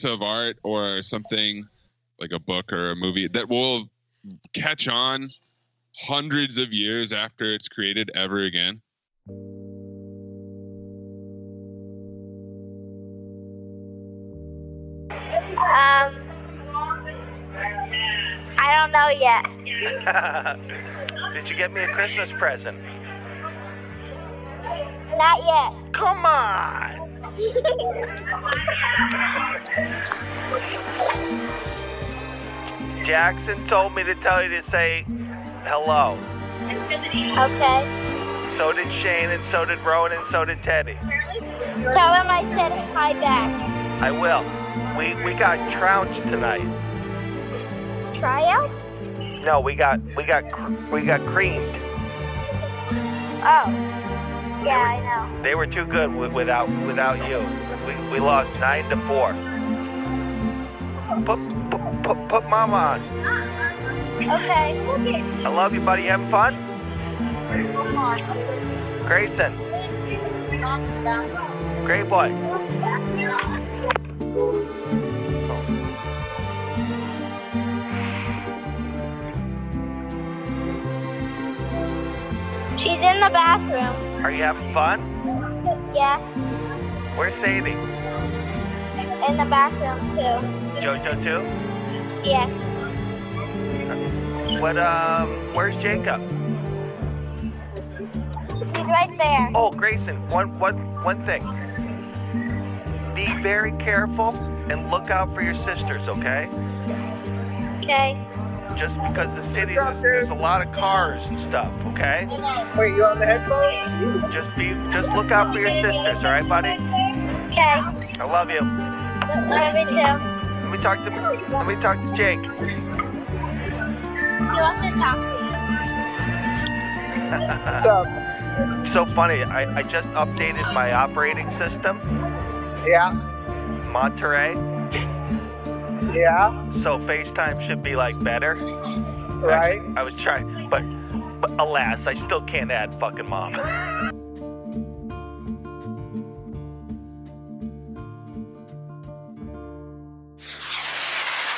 Piece of art or something like a book or a movie that will catch on hundreds of years after it's created ever again? Um, I don't know yet. <laughs> Did you get me a Christmas present? Not yet. Come on. <laughs> Jackson told me to tell you to say hello. Okay. So did Shane, and so did Rowan, and so did Teddy. Tell him I said hi back. I will. We we got trounced tonight. Tryout? No, we got we got we got creamed. Oh. Yeah, I know. They were too good without without you. We we lost nine to four. Put put put, put Mama on. Okay. I love you, buddy. Having fun? Grayson, great boy. She's in the bathroom. Are you having fun? Yeah, Where's Sadie? in the bathroom too. Jojo too? Yes. What um where's Jacob? He's right there. Oh Grayson, one one one thing. Be very careful and look out for your sisters, okay? Okay. Just because the city there's, there's a lot of cars and stuff, okay? Wait, you on the headphones? Just be just look out for your sisters, alright buddy? Okay. I love you. Love you too. Let me talk to let me talk to Jake. He wants to talk to <laughs> so funny. I, I just updated my operating system. Yeah. Monterey. Yeah. So FaceTime should be like better. Right. Actually, I was trying, but, but alas, I still can't add fucking mom. <laughs>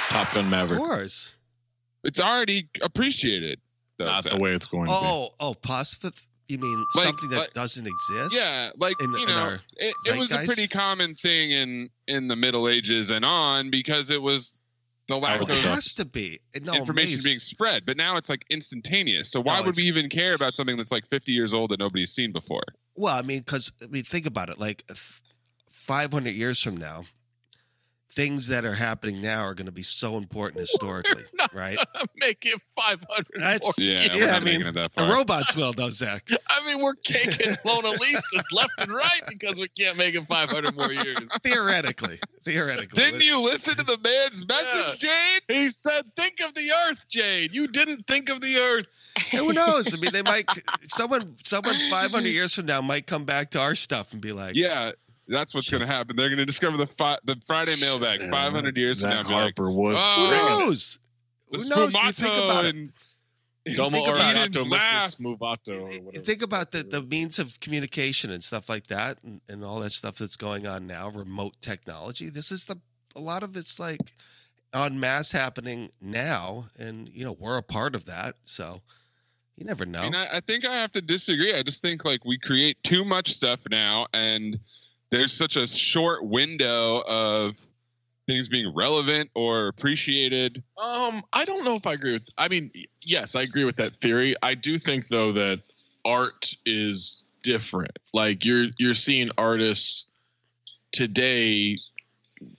Top Gun Maverick. Of course. It's already appreciated. though, Not Zach. the way it's going to be. Oh, oh, possible. You mean Like- something that like- doesn't exist? Yeah, like In- you know, our it, it was a pretty common thing in in the Middle Ages and on because it was the lack oh, Well, of it has to be. No, information being spread. But now it's like instantaneous. So why No, would we even care about something that's like 50 years old that nobody's seen before? Well, I mean, because I mean, think about it. Like five hundred years from now, things that are happening now are going to be so important <laughs> historically, <laughs> right? Make it 500 That's more Yeah, I mean, making it that the robots will, though, Zach. <laughs> I mean, we're kicking Mona Lisa's left and right because we can't make it 500 more years. Theoretically, theoretically. Didn't you listen to the man's message, Jade? He said, "Think of the Earth, Jade. You didn't think of the Earth." Who knows? I mean, they might. Someone, someone, five hundred years from now might come back to our stuff and be like, Yeah, that's what's going to happen. They're going to discover the fi- the Friday mailbag 500 years from now. Zach and like, Harper was. oh, Who knows? Who knows? You think sfumato about it. and Domo think about arigato, Eden's laugh. Mr. Smovato, or whatever. think about the, the means of communication and stuff like that and, and all that stuff that's going on now remote technology this is the a lot of it's like on mass happening now and you know we're a part of that so you never know I, mean, I, I think I have to disagree. I just think like we create too much stuff now, and there's such a short window of things being relevant or appreciated. Um, I don't know if I agree with. I mean, yes, I agree with that theory. I do think though that art is different. Like you're you're seeing artists today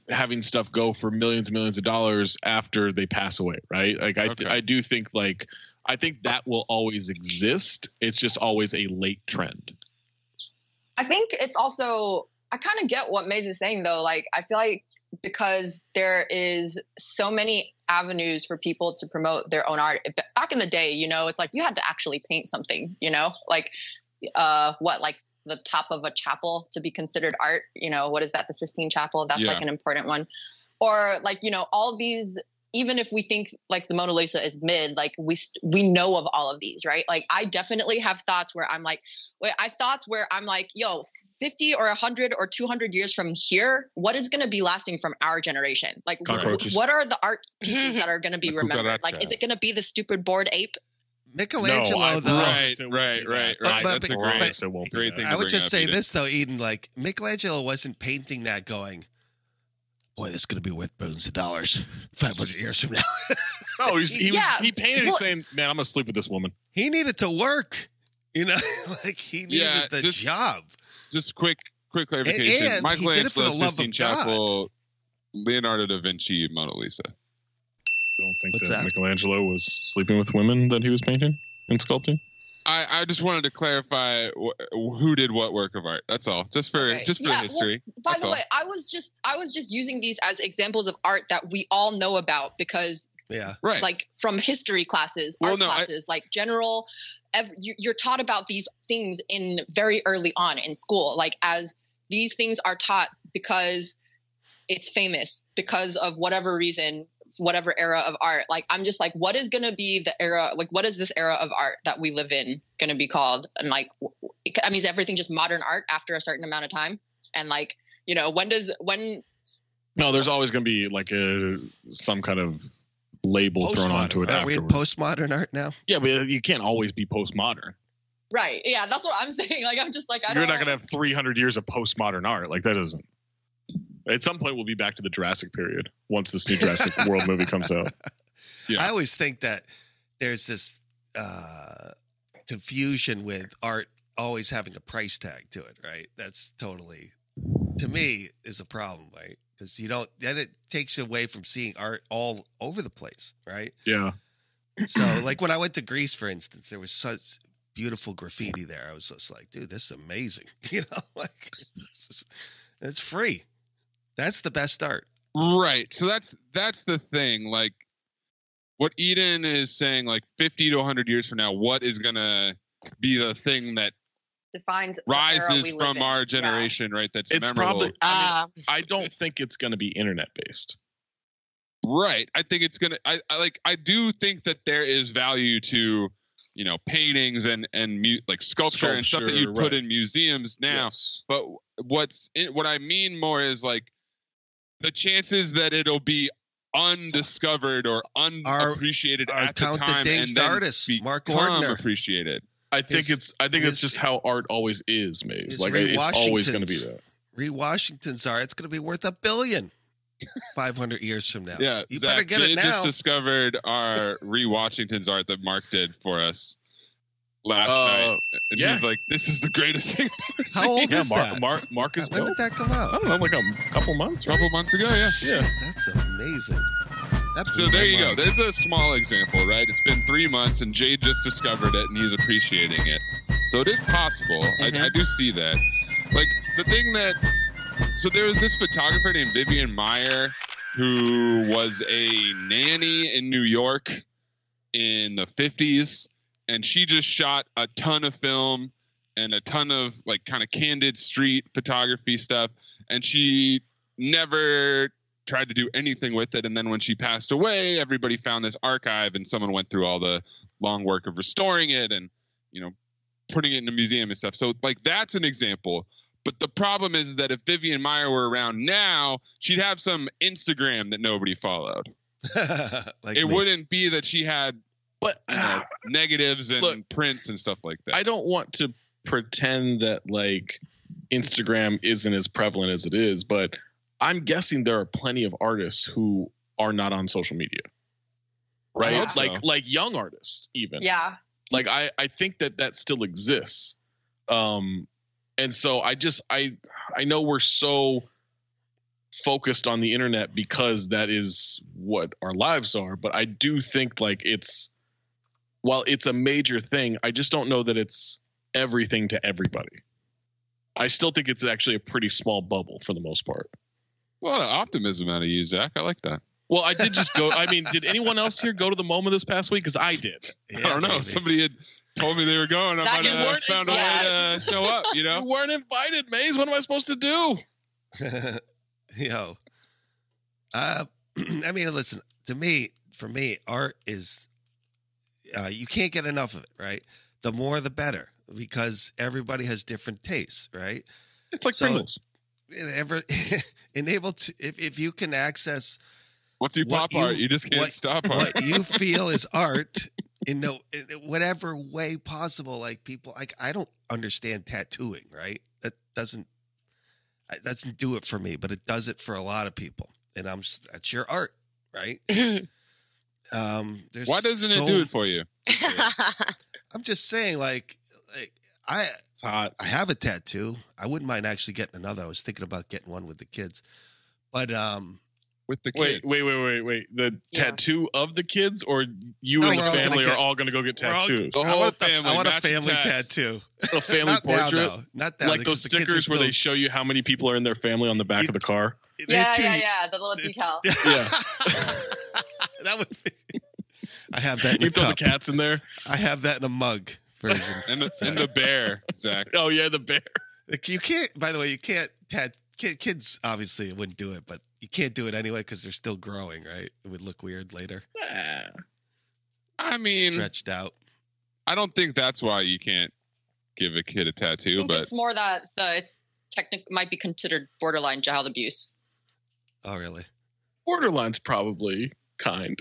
having stuff go for millions and millions of dollars after they pass away, right? Like I Okay. I do think like I think that will always exist. It's just always a late trend. I think it's also I kind of get what Maze is saying though. Like I feel like because there is so many avenues for people to promote their own art. Back in the day, you know, it's like you had to actually paint something, you know? Like uh what like the top of a chapel to be considered art, you know, what is that? The Sistine Chapel, that's Yeah. like an important one. Or like, you know, all these even if we think like the Mona Lisa is mid, like we we know of all of these, right? Like I definitely have thoughts where I'm like, I thoughts where I'm like, yo, 50 or 100 or 200 years from here, what is going to be lasting from our generation? Like, Cockroaches. what are the art pieces that are going to be <laughs> The remembered? Like, is it going to be the stupid Bored Ape? michelangelo No, I though Right, right, right, right. but- That's a great, but- it won't be great thing. i would just say Eden. this though eden like michelangelo wasn't painting that going boy this is going to be worth billions of dollars 500 years from now Oh, he's, he, Yeah, was, he painted it saying, "Man, I'm gonna sleep with this woman." he needed to work you know <laughs> like he needed Yeah, the just- job Just quick, quick clarification. and he Michelangelo, did it for the uh, love Sistine. Chapel, Leonardo da Vinci, Mona Lisa. I Don't think that, that? Michelangelo was sleeping with women that he was painting and sculpting. I, I just wanted to clarify wh- who did what work of art. That's all. Just for Okay. just for Yeah, well, history. By That's the all. way, I was just I was just using these as examples of art that we all know about because yeah right. like from history classes, Well, art no, I- classes, like general. You're taught about these things in very early on in school, like as these things are taught because it's famous because of whatever reason, whatever era of art. Like I'm just like, what is gonna be the era? Like, what is this era of art that we live in gonna be called? And like, i mean, is everything just modern art after a certain amount of time? And like, you know, when does when No, there's always going to be like a some kind of label thrown onto it Postmodern. Are we in postmodern art now? yeah, but you can't always be postmodern. Right. Yeah, that's what I'm <laughs> saying. Like I'm just like I You're don't not going to have 300 years of postmodern art. Like that doesn't. At some point, we'll be back to the Jurassic period once this new Jurassic <laughs> World movie comes out. Yeah. I always think that there's this uh, confusion with art always having a price tag to it, right? That's totally, to me, is a problem, right? Because you don't, then it takes you away from seeing art all over the place, right? Yeah. So, <clears throat> like when I went to Greece, for instance, there was such beautiful graffiti there. I was just like, dude, this is amazing. <laughs> You know, like it's, just- it's free. That's the best art. Right. So that's that's the thing. Like what Eden is saying, like 50 to 100 years from now, what is gonna be the thing that defines rises we live from in. our Yeah. generation, right? That's It's memorable. probably. I, mean, um, I don't think it's going to be internet based. Right. I think it's gonna. I, I like. I do think that there is value to, you know, paintings and and mu- like sculpture, and stuff that you Sculpture, put right. in museums now. But what's in, what I mean more is like the chances that it'll be undiscovered or unappreciated our at the Count the time Dinged and then artist, Mark become Ordner. appreciated. I think His- it's. I think it's just how art always is, Maze. Like it's always going to be Washington's- that. Ree Washington's art. It's going to be worth a billion 500 years from now. Yeah, you Zach, better get Jay it just discovered our <laughs> re Washington's art that Mark did for us last Uh, night, and yeah. he's like, "This is the greatest <laughs> thing." I've ever How old. Yeah, is Mark, that? Mark, Mark is when dope. did that come out? I don't know, like a couple months. A couple months ago, yeah. Yeah. That's amazing. So there you go. There's a small example, right? It's been three months, and Jade just discovered it, and he's appreciating it. So it is possible. Mm-hmm. I, I do see that. Like the thing that. So there was this photographer named Vivian Maier who was a nanny in New York in the 50s, and she just shot a ton of film and a ton of like kind of candid street photography stuff, and she never tried to do anything with it. And then when she passed away, everybody found this archive, and someone went through all the long work of restoring it and you know putting it in a museum and stuff. So like that's an example. But the problem is that if Vivian Maier were around now, she'd have some Instagram that nobody followed. <laughs> like it me. wouldn't be that she had But you know, <sighs> negatives and Look, prints and stuff like that. I don't want to pretend that like Instagram isn't as prevalent as it is, but I'm guessing there are plenty of artists who are not on social media. Right? hope so. Like like young artists even. Yeah. Like I I think that that still exists. Um and so I just I I know we're so focused on the internet because that is what our lives are, but I do think like it's while it's a major thing, I just don't know that it's everything to everybody. I still think it's actually a pretty small bubble for the most part. A lot of optimism out of you, Zach. I like that. Well, I did just go. I mean, did anyone else here go to the MoMA this past week? Because I did. <laughs> I don't know. Somebody had told me they were going. I might have weren't found a way to show up. You know. You weren't invited, Maze. What am I supposed to do? <laughs> Yo, uh, <clears throat> I mean, listen to me. For me, art is uh, you can't get enough of it, right? The more, the better, because everybody has different tastes, right? It's like So- Pringles. And ever <laughs> enable to if, if you can access Once you what pop art, you just can't what- stop art. what you <laughs> feel is art in no in whatever way possible. Like people, like I don't understand tattooing, right? That doesn't that doesn't do it for me, but it does it for a lot of people, and I'm that's your art, right? <laughs> um, there's Why doesn't so- it do it for you? I'm just saying, like, like I It's hot. I have a tattoo. I wouldn't mind actually getting another. I was thinking about getting one with the kids, but um, With the Wait, kids. wait, wait, wait, wait. The Yeah. tattoo of the kids, or you No, and the family get- are all going to go get we're all- tattoos? The I whole want, the- family, I want a family tats. tattoo. A <laughs> family Not now, portrait, though. Not that like those the kids are stickers where they show you how many people are in their family on the back of the car. Yeah, too- yeah, yeah. The little it's- detail. <laughs> Yeah, <laughs> that would be. I have that in you a throw the cats in there. I have that in a mug version. And the, and the bear, Zach. Oh yeah, the bear. Like, you can't. By the way, you can't. Tat, kid, kids obviously wouldn't do it, but you can't do it anyway because they're still growing. Right? It would look weird later, Yeah. I mean, stretched out. I don't think that's why you can't give a kid a tattoo, think but it's more that the it's technic might be considered borderline child abuse. Oh, really? Borderline's probably kind.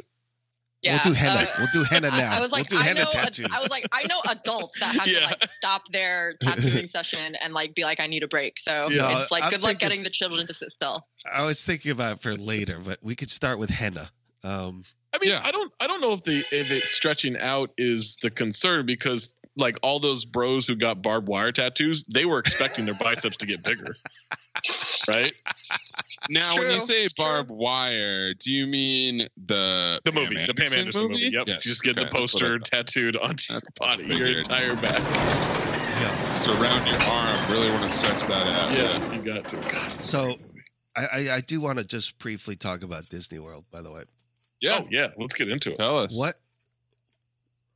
Yeah, we'll do henna. uh, we'll do henna I- now. I, was like, we'll do I henna know, tattoos. I was like, I know adults that have to like stop their tattooing session and like be like, I need a break. So Yeah. it's like, I'm good luck getting the children to sit still. I was thinking about it for later, but we could start with henna. Um, I mean, I don't, I don't know if the if it's stretching out is the concern because like all those bros who got barbed wire tattoos, they were expecting their biceps to get bigger, <laughs> right? Now, when you say barbed wire, do you mean the The movie, the Pam Anderson movie. Yep, Yes, just get okay, the that's what I poster tattooed onto your body, your entire back. Yeah, surround your arm. Really want to stretch that out. Yeah, you got to. God. so I, I, I do want to just briefly talk about Disney World, by the way. Yeah, Oh, yeah. Let's get into it. Tell us What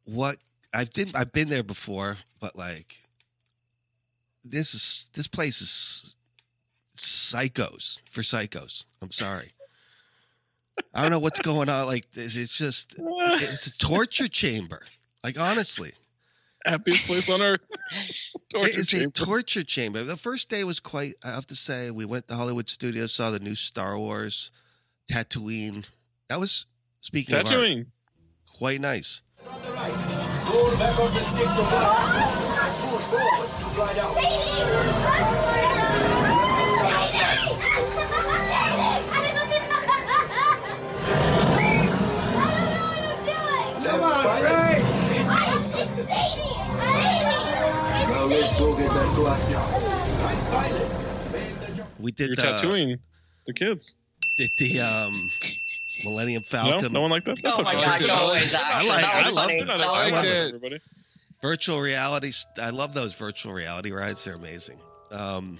what I've did I've been there before, but like this is this place is psychos for psychos. I'm sorry. I don't know what's going on. Like it's just it's a torture chamber. Like honestly, happiest place on earth. <laughs> it is a torture chamber. The first day was quite. I have to say, we went to Hollywood Studios, saw the new Star Wars, Tatooine. That was speaking of art, Tatooine. quite nice. We did You're the, tattooing the kids. did the um, Millennium Falcon. no one liked that? That's Oh my okay. God, go away, Zach. I like. That I love it. I love funny. it. Everybody. Virtual reality. I love those virtual reality rides. They're amazing. Um,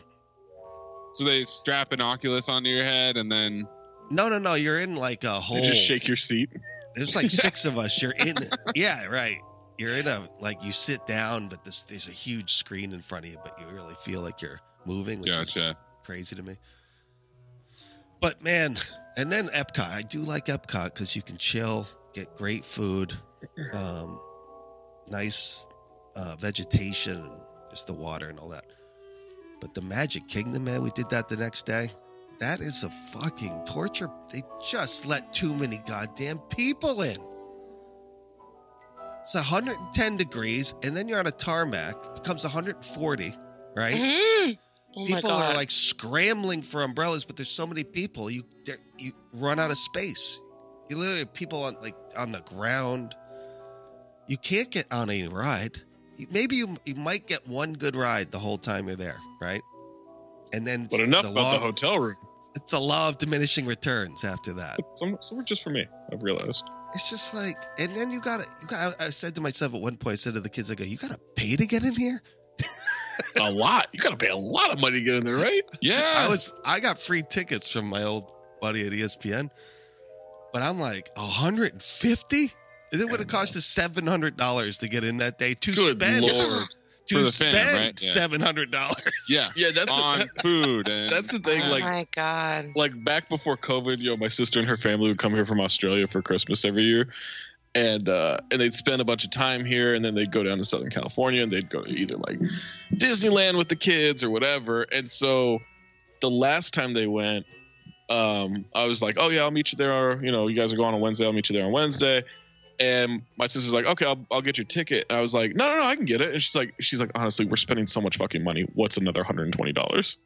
So they strap an Oculus onto your head and then no, no, no. You're in like a whole. You just shake your seat. There's like six of us. You're in. <laughs> Yeah, right. You're in a like you sit down, but this there's a huge screen in front of you, but you really feel like you're moving, which is crazy to me. But man, and then Epcot. I do like Epcot because you can chill, get great food, um, nice uh, vegetation, and just the water and all that. But the Magic Kingdom, man, we did that the next day. That is a fucking torture. They just let too many goddamn people in. It's 110 degrees, and then you're on a tarmac. Becomes 140, right? Mhm. Oh people are like scrambling for umbrellas, but there's so many people, you you run out of space. You literally have people on like on the ground. You can't get on any ride. Maybe you you might get one good ride the whole time you're there, right? And then But enough the about law the hotel room. It's a law of diminishing returns after that. Some, some are just for me. I've realized. It's just like, and then you gotta, you got. I said to myself at one point, I said to the kids, I go, you gotta pay to get in here. a lot. You got to pay a lot of money to get in there, right? <laughs> Yeah. I was, I got free tickets from my old buddy at ESPN, but I'm like, 150. And it would have cost us seven hundred dollars to get in that day to Good spend Lord. <laughs> to For the fam, right? Yeah. seven hundred dollars. yeah, <laughs> Yeah, that's the- on food and That's the thing. oh Like, my god. like back before COVID, you know, my sister and her family would come here from Australia for Christmas every year, and uh, and they'd spend a bunch of time here, and then they'd go down to Southern California, and they'd go to either like Disneyland with the kids or whatever. And so, the last time they went, um, I was like, "Oh yeah, I'll meet you there. You know, you guys are going on Wednesday. I'll meet you there on Wednesday." And my sister's like, "Okay, I'll, I'll get your ticket." And I was like, "No, no, no, I can get it." And she's like, "She's like, honestly, we're spending so much fucking money. What's another hundred and twenty dollars?"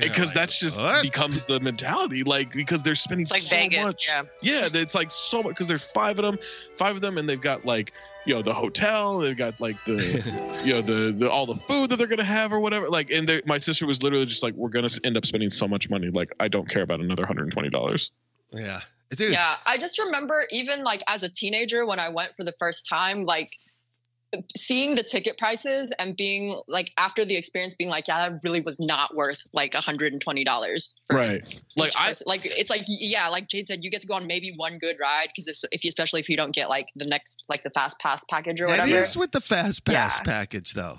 because that's just becomes the mentality like because they're spending It's like so Vegas, much yeah. yeah it's like so much because there's five of them five of them and they've got like you know the hotel they've got like the <laughs> you know the, the all the food that they're gonna have or whatever like and my sister was literally just like we're gonna end up spending so much money like i don't care about another $120 Yeah, dude. Yeah, I just remember even like as a teenager when I went for the first time, like seeing the ticket prices and being like after the experience being like, yeah, that really was not worth like $120. right like i like it's like yeah, like Jade said, you get to go on maybe one good ride because if you especially if you don't get like the next like the fast pass package or That whatever. is with the fast pass Yeah. package, though.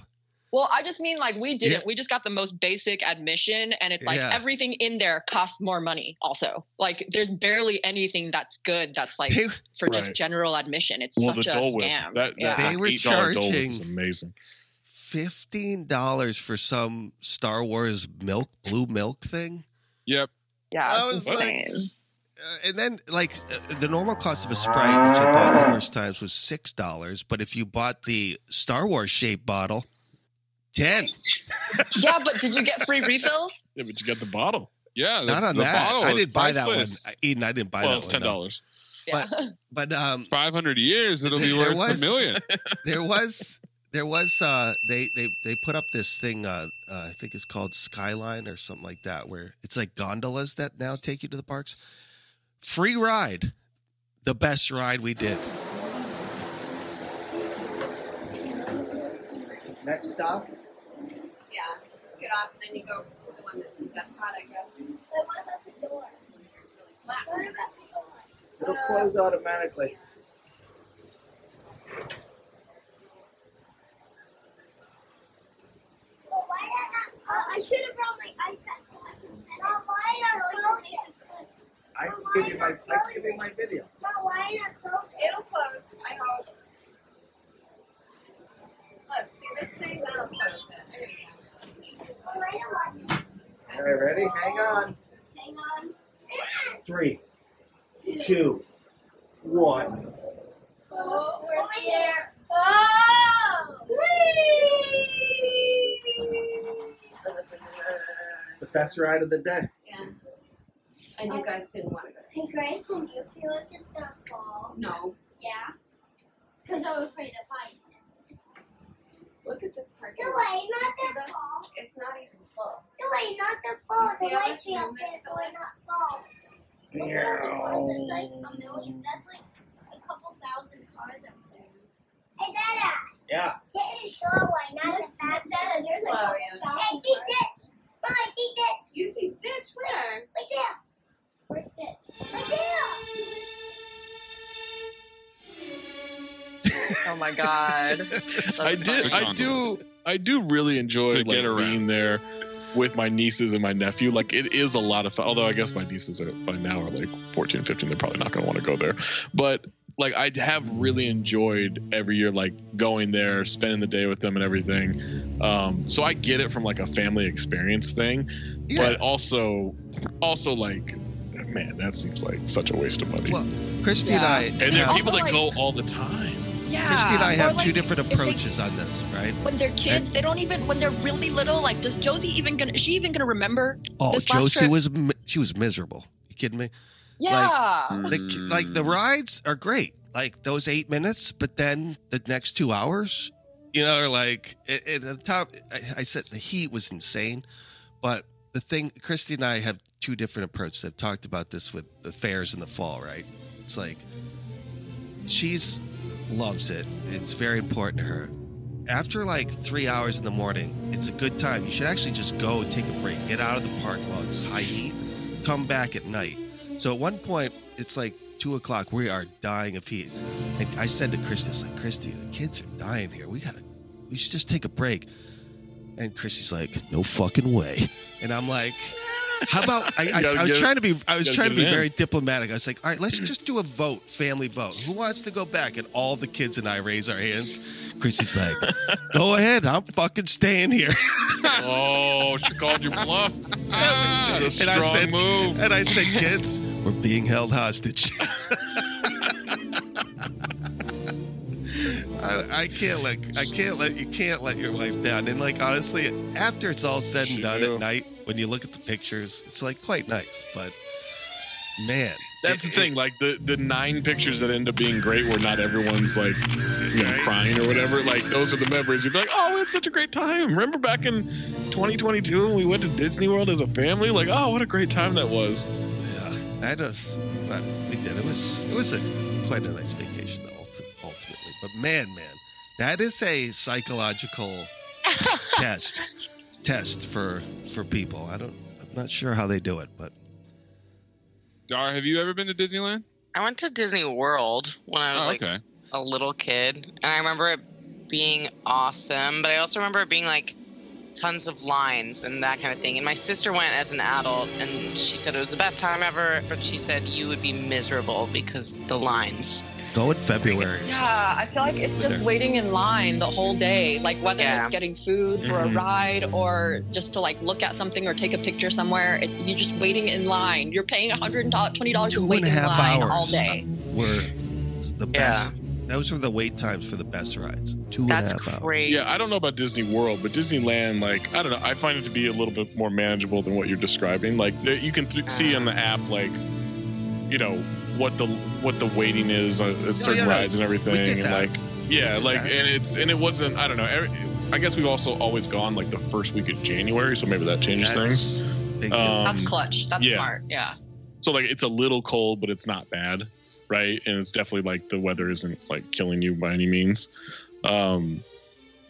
Well, I just mean like we didn't. Yeah. We just got the most basic admission, and it's like Yeah. everything in there costs more money. Also, like there's barely anything that's good that's like They- for just Right. general admission. It's well such a scam. that, that yeah. They were $8 Dole Whip charging- is amazing Fifteen dollars for some Star Wars milk, blue milk thing. Yep. yeah, I it's was like- insane. Uh, and then, like uh, the normal cost of a Sprite, which I bought numerous times, was six dollars. But if you bought the Star Wars shaped bottle, ten. yeah, but did you get free refills? <laughs> Yeah, but you got the bottle. Yeah, Not on that. I didn't buy that one. Eden, I didn't buy well, that it's one. ten no. dollars. Yeah. But um, Five hundred years, it'll be worth was- a million. <laughs> there was there was uh they they they put up this thing uh, uh i think it's called skyline or something like that where it's like gondolas that now take you to the parks free ride the best ride we did Next stop. Yeah, just get off and then you go to the one that says Epcot, I guess. But what about the door? It's really flat. What about the door? It'll close automatically. Well, why not? Uh, I should have brought my iPad so I can send it. why not close it? I can give you my I can give you my video. Mom, why not close it? It'll close, I hope. Look, see this thing? That'll close it. There you go. Well, I don't want it. All right, ready? Hang on. Hang on. Three, two, one. Oh, we're here. Oh! It's the best ride of the day. Yeah. And you guys didn't want to go. Hey, Grace, and you feel like it's gonna fall? No. Yeah? Because I'm afraid of heights. Look at this parking No lot. way, not see that this? fall. It's not even full. No way, not the fall. You see The how lights much are up room there, this so is? not fall. Look at all the cars. It's like a million. That's like a couple thousand cars up there. Hey, Dada. Yeah. Get in the slow way, not the fast Dada, there's a Slow, couple yeah. thousand I see Ditch. Mom, I see Ditch. You see Stitch? Where? Right there. Where's Stitch? Right there. <laughs> Oh my god. I did. I do. I do really enjoy To like get around. being there with my nieces and my nephew. Like it is a lot of fun. Although I guess my nieces are by now are like 14, 15. They're probably not going to want to go there. But like I have really enjoyed every year like going there, spending the day with them and everything. Um, so I get it from like a family experience thing, but also also like man, that seems like such a waste of money. well christy and i and there are have- people that go all the time. Yeah. christy and i have like, two different if they- approaches on this right when they're kids, they don't even when they're really little. Like, does Josie even gonna? Is she even gonna remember? oh this last josie trip? was she was miserable you kidding me Yeah. the, hmm. like the rides are great like those eight minutes but then the next two hours you know are like at, at the top I, I said the heat was insane but the thing christy and i have two different approaches i've talked about this with the fairs in the fall right it's like she's loves it it's very important to her after like three hours in the morning it's a good time you should actually just go take a break get out of the park while it's high heat come back at night so at one point, it's like two o'clock. We are dying of heat. And I said to Christy, "It's like Christy, the kids are dying here. We gotta, we should just take a break." And Christy's like, "No fucking way." And I'm like, "How about?" I, I, I was get- trying to be, I was trying to be in. very diplomatic. I was like, "All right, let's just do a vote, family vote. Who wants to go back?" And all the kids and I raise our hands. Christy's like, "Go ahead, I'm fucking staying here." <laughs> oh, she called you bluff. That's a and I strong said, move. and I said, kids, we're being held hostage. <laughs> I, I can't let I can't let you can't let your wife down. And like honestly, after it's all said and done at night, when you look at the pictures, it's like quite nice. But man, That's the thing. Like the the nine pictures that end up being great, where not everyone's like you know, crying or whatever. Like those are the memories. You'd be like, oh, we had such a great time. Remember back in 2022 when we went to Disney World as a family? Like, oh, what a great time that was. yeah, I don't. But we did. It was it was a quite a nice vacation though, ultimately. But man, man, that is a psychological <laughs> test test for for people. I don't. I'm not sure how they do it, but Dar, have you ever been to Disneyland? I went to Disney World when I was Oh, like okay. a little kid, and I remember it being awesome. But I also remember it being like tons of lines and that kind of thing. And my sister went as an adult, and she said it was the best time ever. But she said you would be miserable because the lines. Go in February. Yeah, I feel like it's just waiting in line the whole day. Like whether Yeah. it's getting food for Mhm. a ride or just to like look at something or take a picture somewhere, it's you're just waiting in line. You're paying $120 to wait and a in line hours all day. were the best. Yeah. Those were the wait times for the best rides. Two and a half hours. Yeah, I don't know about Disney World, but Disneyland, like, I don't know. I find it to be a little bit more manageable than what you're describing. Like, you can th- see on the app, like, you know, what the what the waiting is uh, at certain yeah, no, rides and everything, and like, yeah, like, that. and it's and it wasn't. I don't know. every- I guess we've also always gone like the first week of January, so maybe that changes That's things. Um, That's clutch. That's yeah. smart. Yeah. So like it's a little cold, but it's not bad, right? And it's definitely like the weather isn't like killing you by any means. Um,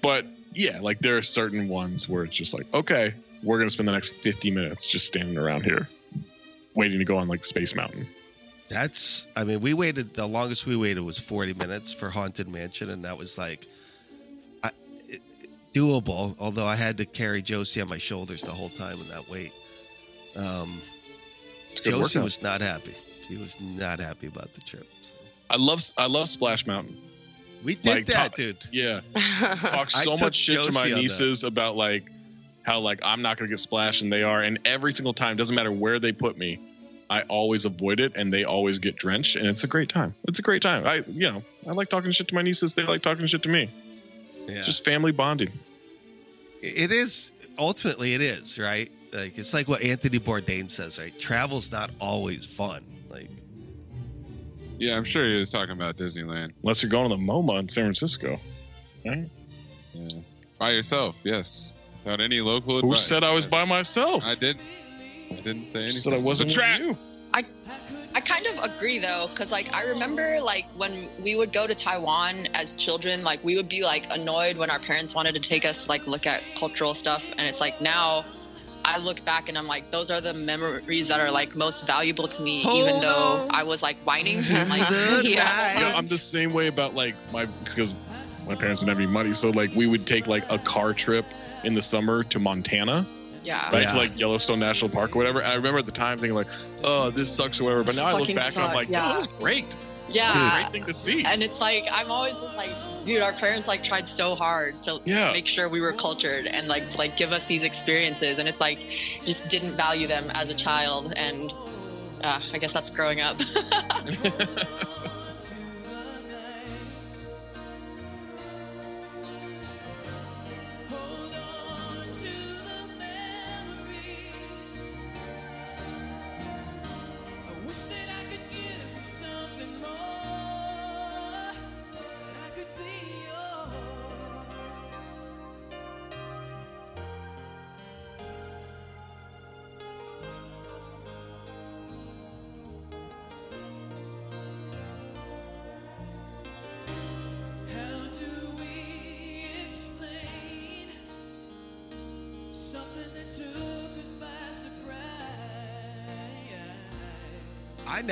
but yeah, like there are certain ones where it's just like, okay, we're gonna spend the next 50 minutes just standing around here, waiting to go on like Space Mountain. That's, I mean, we waited, the longest we waited was 40 minutes for Haunted Mansion, and that was like I, it, doable, although I had to carry Josie on my shoulders the whole time in that wait. Um, It's a good Josie workout. was not happy. She was not happy about the trip. I love I love Splash Mountain. We did Like, that, talk- dude. Yeah, <laughs> talk so much shit to my Josie that. nieces about like how like I'm not gonna get splashed and they are, and every single time doesn't matter where they put me, I always avoid it and they always get drenched, and it's a great time. It's a great time. I you know I like talking shit to my nieces. They like talking shit to me. Yeah. It's just family bonding. it is ultimately it is right like it's like what anthony bourdain says right travel's not always fun like Yeah, I'm sure he was talking about Disneyland. Unless you're going to the MoMA in San Francisco. Right? Yeah. By yourself, yes. Without any local Who advice. said I was by myself? I did. I didn't say anything. So I wasn't It's a trap. you. I kind of agree though, because like I remember like when we would go to Taiwan as children, like we would be like annoyed when our parents wanted to take us to like look at cultural stuff, and it's like now I look back and I'm like, those are the memories that are like most valuable to me, even though on I was like whining. to like, <laughs> the <laughs> yeah. night. Yeah, I'm the same way about like my because my parents didn't have any money, so like we would take like a car trip in the summer to Montana. Yeah. Right Yeah. like Yellowstone National Park or whatever. And I remember at the time thinking like, "Oh, this sucks" or whatever. But This now I look fucking back and I'm like, yeah. "That was great. Yeah. Great thing to see." And it's like I'm always just like, dude, our parents like tried so hard to Yeah. make sure we were cultured and like to like give us these experiences, and it's like just didn't value them as a child, and uh, I guess that's growing up. <laughs> <laughs>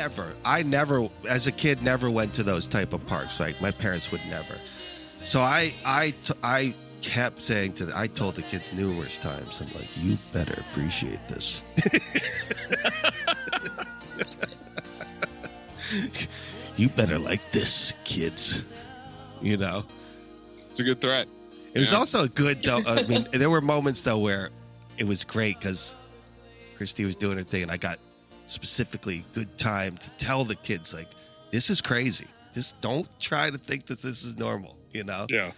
never i never as a kid never went to those type of parks like my parents would never so i i t- i kept saying to the, i told the kids numerous times i'm like you better appreciate this <laughs> you better like this kids you know It's a good threat. it was Yeah. also good though. I mean, there were moments though where it was great because Christy was doing her thing, and I got specifically good time to tell the kids like, "This is crazy. This don't try to think that this is normal." You know? Yeah.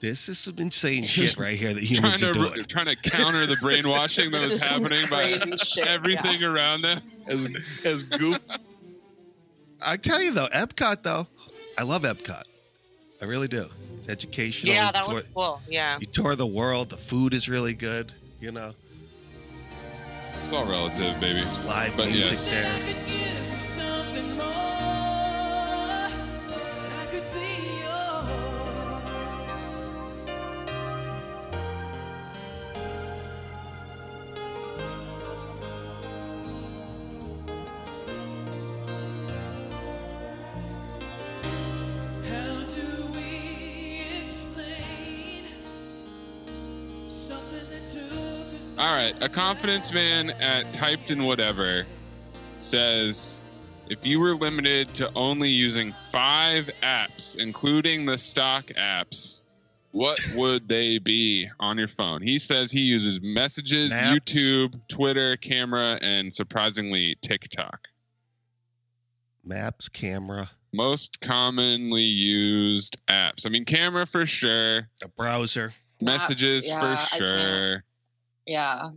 This is some insane <laughs> shit right here that trying humans to are doing. trying to counter the brainwashing that <laughs> was happening by shit, everything around them. As as goof. <laughs> I tell you though, Epcot though, I love Epcot. I really do. It's educational. yeah, that tour- was cool. Yeah. You tour the world. The food is really good. You know, It's all relative, baby. live But music yes. there. A confidence man at typed in whatever says if you were limited to only using five apps, including the stock apps, what <laughs> would they be on your phone? He says he uses messages, Maps. YouTube, Twitter, camera, and surprisingly TikTok. Maps, camera, Most commonly used apps. I mean, camera for sure. a browser, Messages yeah, for I can't. sure. Yeah.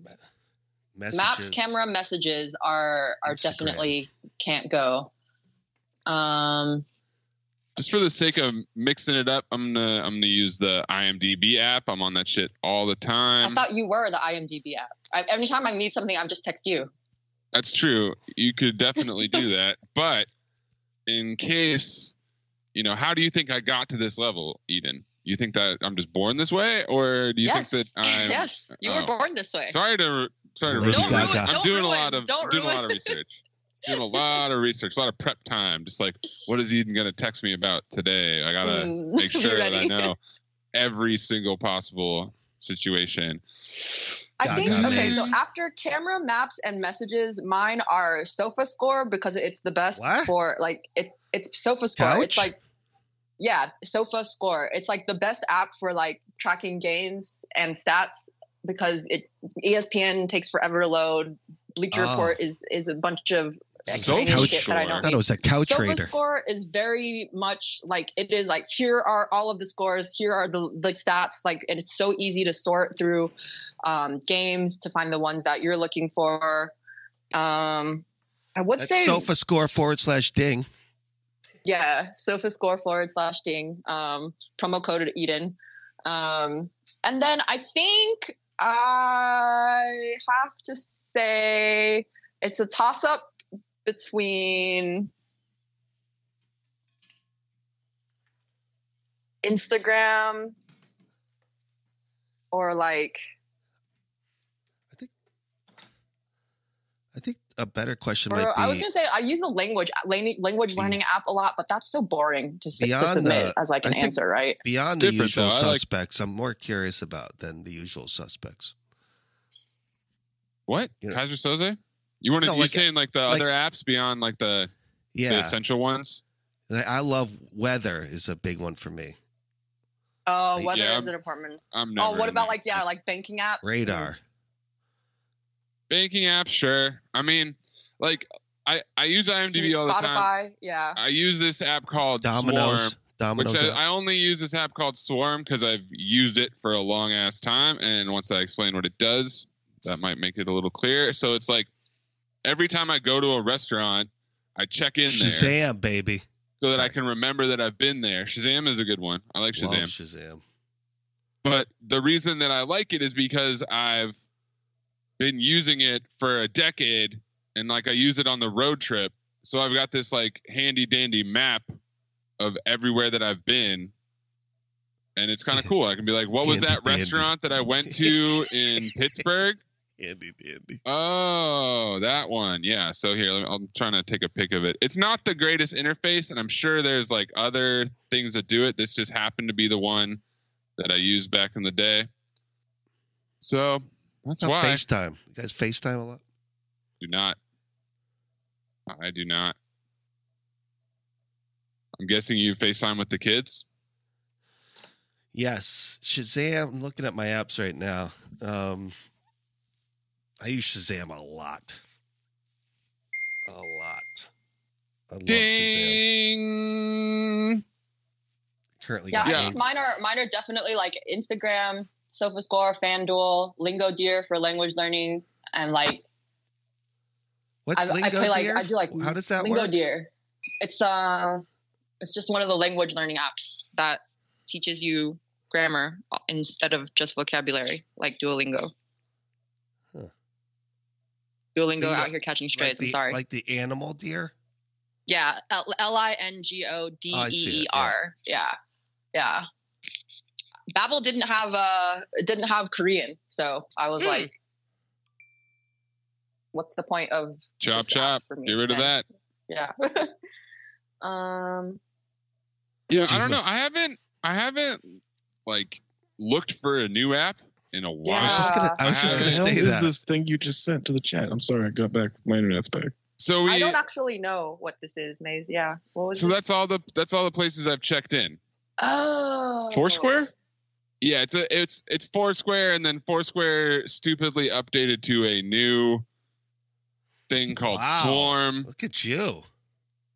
messages. Maps, camera, messages are are Instagram. definitely can't go. Um, Just for the sake of mixing it up, I'm gonna I'm gonna use the IMDb app. I'm on that shit all the time. I thought you were the IMDb app. I, every time I need something, I'm just text you. That's true. You could definitely do <laughs> that. But in case, you know, how do you think I got to this level, Eden? You think that I'm just born this way, or do you yes, think that I'm? <laughs> yes, you oh. were born this way. Sorry to sorry to Lady ruin Gaga. that. I'm Don't doing a lot of don't doing a lot of research. doing a lot of research, a lot of prep time. Just like, what is Eden gonna text me about today? I gotta Mm, <laughs> make sure that I know every single possible situation. I think okay. So after camera, maps, and messages, mine are Sofa Score because it's the best What? for like it. It's Sofa Score. It's like yeah, Sofa Score. It's like the best app for like tracking games and stats because it ESPN takes forever to load. Bleacher Oh. Report is is a bunch of Sofa extraneous shit that I Score. I don't thought need. it was a couch Sofa raider. score is very much like it is like here are all of the scores, here are the the stats, like and it's so easy to sort through um, games to find the ones that you're looking for. Um, I would That's say sofa score forward slash ding. Yeah, Sofa score forward slash ding. Um, promo code Eden. Um, and then I think I have to say it's a toss up between Instagram or like I think a better question or might be I was gonna say I use the language uh, language mm. learning app a lot, but that's so boring to, to submit the- as like an think answer, right? beyond the usual though. I like- suspects. I'm more curious about than the usual suspects. What? You know- Keyser Soze? You want to? No, you like- saying like the like- other apps beyond like the the Yeah, essential ones? Like, I love weather is a big one for me. Oh, Yeah, whether I'm- is an apartment. I'm oh, never. Oh, what about there. like yeah, like banking apps? Radar. Banking apps? Sure. I mean, like I I use IMDb all the time. Spotify, yeah. I use this app called Domino's. Swarm, Domino's. which I, app. I only use this app called Swarm because I've used it for a long ass time, and once I explain what it does, that might make it a little clearer. So it's like every time I go to a restaurant, I check in there Shazam, baby. so that I can remember that I've been there. Shazam is a good one. I like Love Shazam. Shazam. But the reason that I like it is because I've been using it for a decade and like I use it on the road trip. So I've got this like handy dandy map of everywhere that I've been. And it's kind of <laughs> cool. I can be like, what was that restaurant that I went to <laughs> in Pittsburgh? Handy dandy. Oh, that one. Yeah. So here, me, I'm trying to take a pic of it. It's not the greatest interface, and I'm sure there's like other things that do it. This just happened to be the one that I used back in the day. So that's How about why FaceTime. You guys FaceTime a lot? do not. I do not. I'm guessing you FaceTime with the kids. Yes. Shazam. I'm looking at my apps right now. Um, I use Shazam a lot. A lot. I love Shazam. Ding. Currently Yeah, got I Ang- think mine are mine are definitely like Instagram, SofaScore, FanDuel, LingoDeer for language learning, and like What's I, I Lingo play like I do like How does that Lingo work? Deer. It's uh, it's just one of the language learning apps that teaches you grammar instead of just vocabulary, like Duolingo. Huh. Duolingo Lingo- out here catching strays. Like the, I'm sorry. Like the animal deer? yeah, L I N G O D Oh, I E E R. Yeah, yeah. Babbel didn't have uh didn't have Korean, so I was like, "What's the point of Chop chop. Get rid of that. Yeah. <laughs> um. Yeah, I don't know. I haven't I haven't like looked for a new app in a while. I was just gonna I was just gonna say is that. this thing you just sent to the chat? I'm sorry, I got back. My internet's back. So we I don't actually know what this is, Maze. Yeah. What was so this? that's all the that's all the places I've checked in. Oh. Foursquare? Yeah, it's a it's it's Foursquare, and then Foursquare stupidly updated to a new thing called Wow. Swarm. Look at you.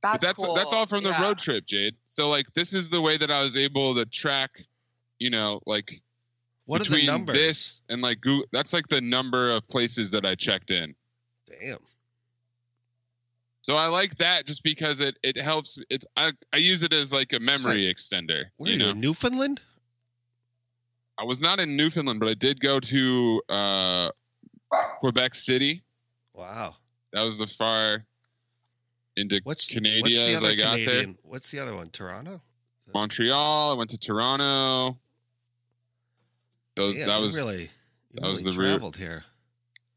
That's but that's cool. that's all from the Yeah. road trip, Jade. So like this is the way that I was able to track, you know, like What are the between numbers? this and like Google. That's like the number of places that I checked in. Damn. So I like that just because it it helps. It's I I use it as like a memory extender. Where you are know, you, in Newfoundland? I was not in Newfoundland, but I did go to uh, Quebec City. Wow. That was the far into What's Canada what's the as I got Canadian? What's the other one? Toronto. there. Montreal. I went to Toronto. Those Yeah, that was really, that was really the route. traveled here.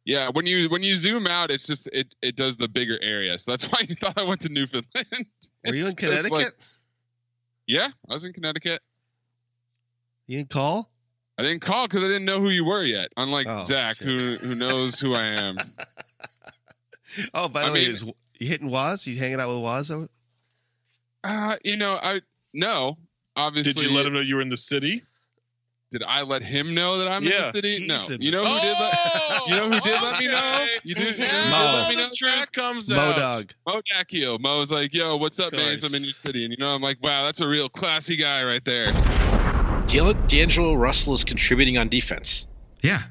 Yeah, when you when you zoom out, it's just it it does the bigger area. So that's <laughs> why you thought I went to Newfoundland. Were you in it's like- Connecticut? yeah, I was in Connecticut. You didn't call? I didn't call because I didn't know who you were yet. Unlike Oh, Zach, who who knows who I am. <laughs> Oh, by the I way, mean- is you hitting Waz? You hanging out with Waz? over- Uh, you know, I no. Obviously, Did you let him know you were in the city? Did I let him know that I'm in the city? No. You know who did let Oh, you know who did let me know? You did, you Now who did let me know? the truth comes Mo out. Dog. Mo Dackio. Mo was like, "Yo, what's up, man? I'm in your city," and you know, I'm like, "Wow, that's a real classy guy right there." D'Ang- D'Angelo Russell is contributing on defense. Yeah.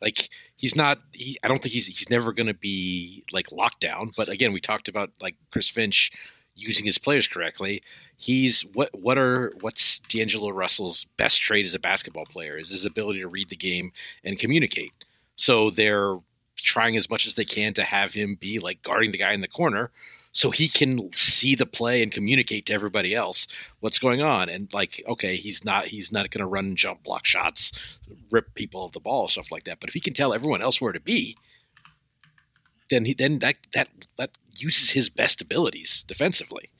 Like he's not. He, I don't think he's he's never going to be like locked down. But again, we talked about like Chris Finch using his players correctly. He's what what are what's D'Angelo Russell's best trait as a basketball player is his ability to read the game and communicate. So they're trying as much as they can to have him be like guarding the guy in the corner so he can see the play and communicate to everybody else what's going on. And like okay he's not he's not going to run and jump block shots rip people of the ball stuff like that. But if he can tell everyone else where to be then he then that that that uses his best abilities defensively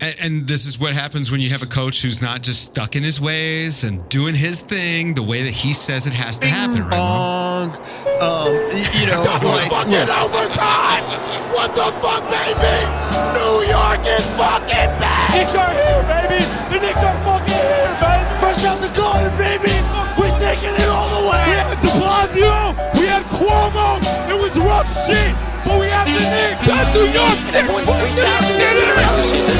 And, and this is what happens when you have a coach who's not just stuck in his ways and doing his thing the way that he says it has to happen. Right? Mo? Bong. Um, you know, <laughs> like, fucking look, overtime! What the fuck, baby? New York is fucking back! Knicks are here, baby! The Knicks are fucking here, baby! Fresh out the garden, baby! We're taking it all the way! We had de Blasio! We had Cuomo! It was rough shit! But we have the Knicks! And New York Knicks fucking City! I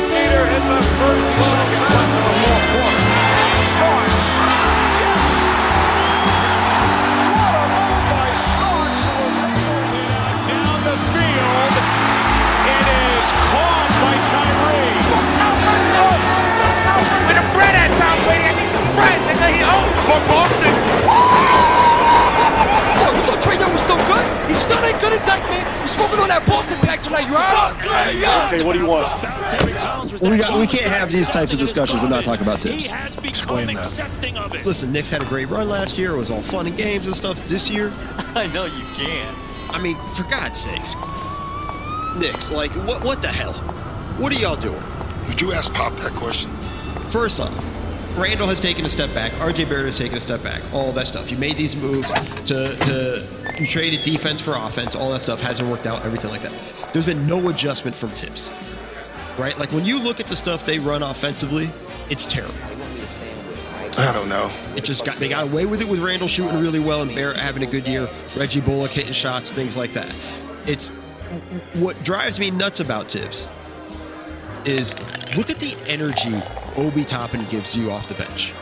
He still ain't good at Dyke, man. You smoking on that Boston pack tonight, you out? Okay, what do you want? We, got, we can't have these types of discussions and not talk about Tibbs. Explain that. Listen, Knicks had a great run last year. It was all fun and games and stuff. This year, <laughs> I know you can. I mean, for God's sakes, Knicks, like, what, what the hell? What are y'all doing? Would you ask Pop that question? First off, Randle has taken a step back. RJ Barrett has taken a step back. All that stuff. You made these moves to, to you traded defense for offense. All that stuff hasn't worked out. Everything like that. There's been no adjustment from Tibbs. Right? Like when you look at the stuff they run offensively, it's terrible. I don't know. It just got they got away with it with Randle shooting really well and Barrett having a good year. Reggie Bullock hitting shots, things like that. It's what drives me nuts about Tibbs is look at the energy Obi Toppin gives you off the bench.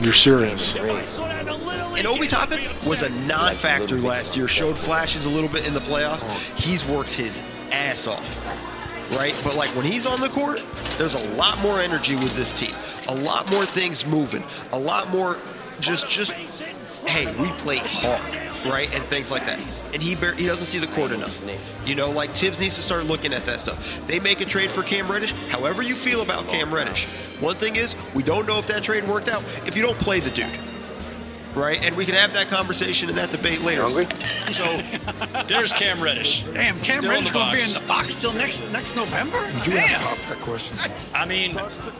You're serious. And Obi Toppin was a non-factor last year. Showed flashes a little bit in the playoffs. He's worked his ass off, right? But like when he's on the court, there's a lot more energy with this team. A lot more things moving. A lot more just just hey, we play hard, right? And things like that. And he bar- he doesn't see the court enough. You know, like Tibbs needs to start looking at that stuff. They make a trade for Cam Reddish. However you feel about Cam Reddish, one thing is we don't know if that trade worked out if you don't play the dude. Right? And we can have that conversation and that debate later. So there's Cam Reddish. Damn, Cam Still Reddish gonna be in the box till next next November. Did you Damn. ask Pop that question? I mean,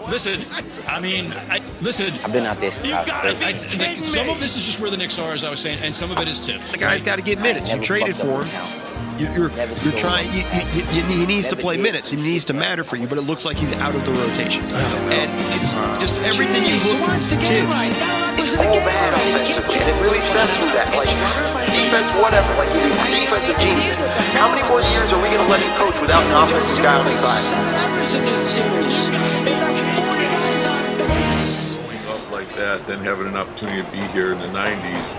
listen. I mean, I, listen. I've been out there. You gotta be I, some of this is just where the Knicks are, as I was saying, and some of it is Tibbs. The guy's got to get minutes. You traded for him. You- You're you're trying. You, you, you, he needs to play minutes. He needs to matter for you. But it looks like he's out of the rotation. And it's just everything you look for kids. It's all bad offensively. and It really says through that. Like defense, whatever. Like he's a defensive genius. How many more years are we going to let him coach without an offensive guy on his side? That, then having an opportunity to be here in the 90s,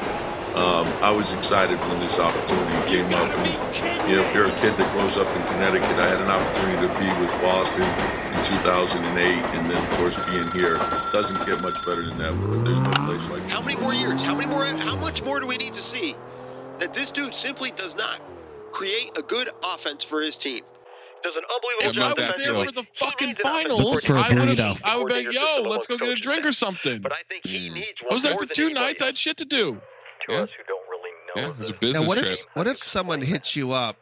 um, I was excited when this opportunity came up. And, you know, if you're a kid that grows up in Connecticut, I had an opportunity to be with Boston in 2008, and then, of course, being here. Doesn't get much better than that. There's no place like How many more years? How many more? How much more do we need to see that this dude simply does not create a good offense for his team? Does an If unbelievable I job was there defensively. for the fucking finals, For a I would burrito. have. I would be like, "Yo, let's go get a drink or something." But I think he needs I was there for two nights. I had shit to do. To Yeah. Yeah, it was a business Now, what trip. if what if someone hits you up,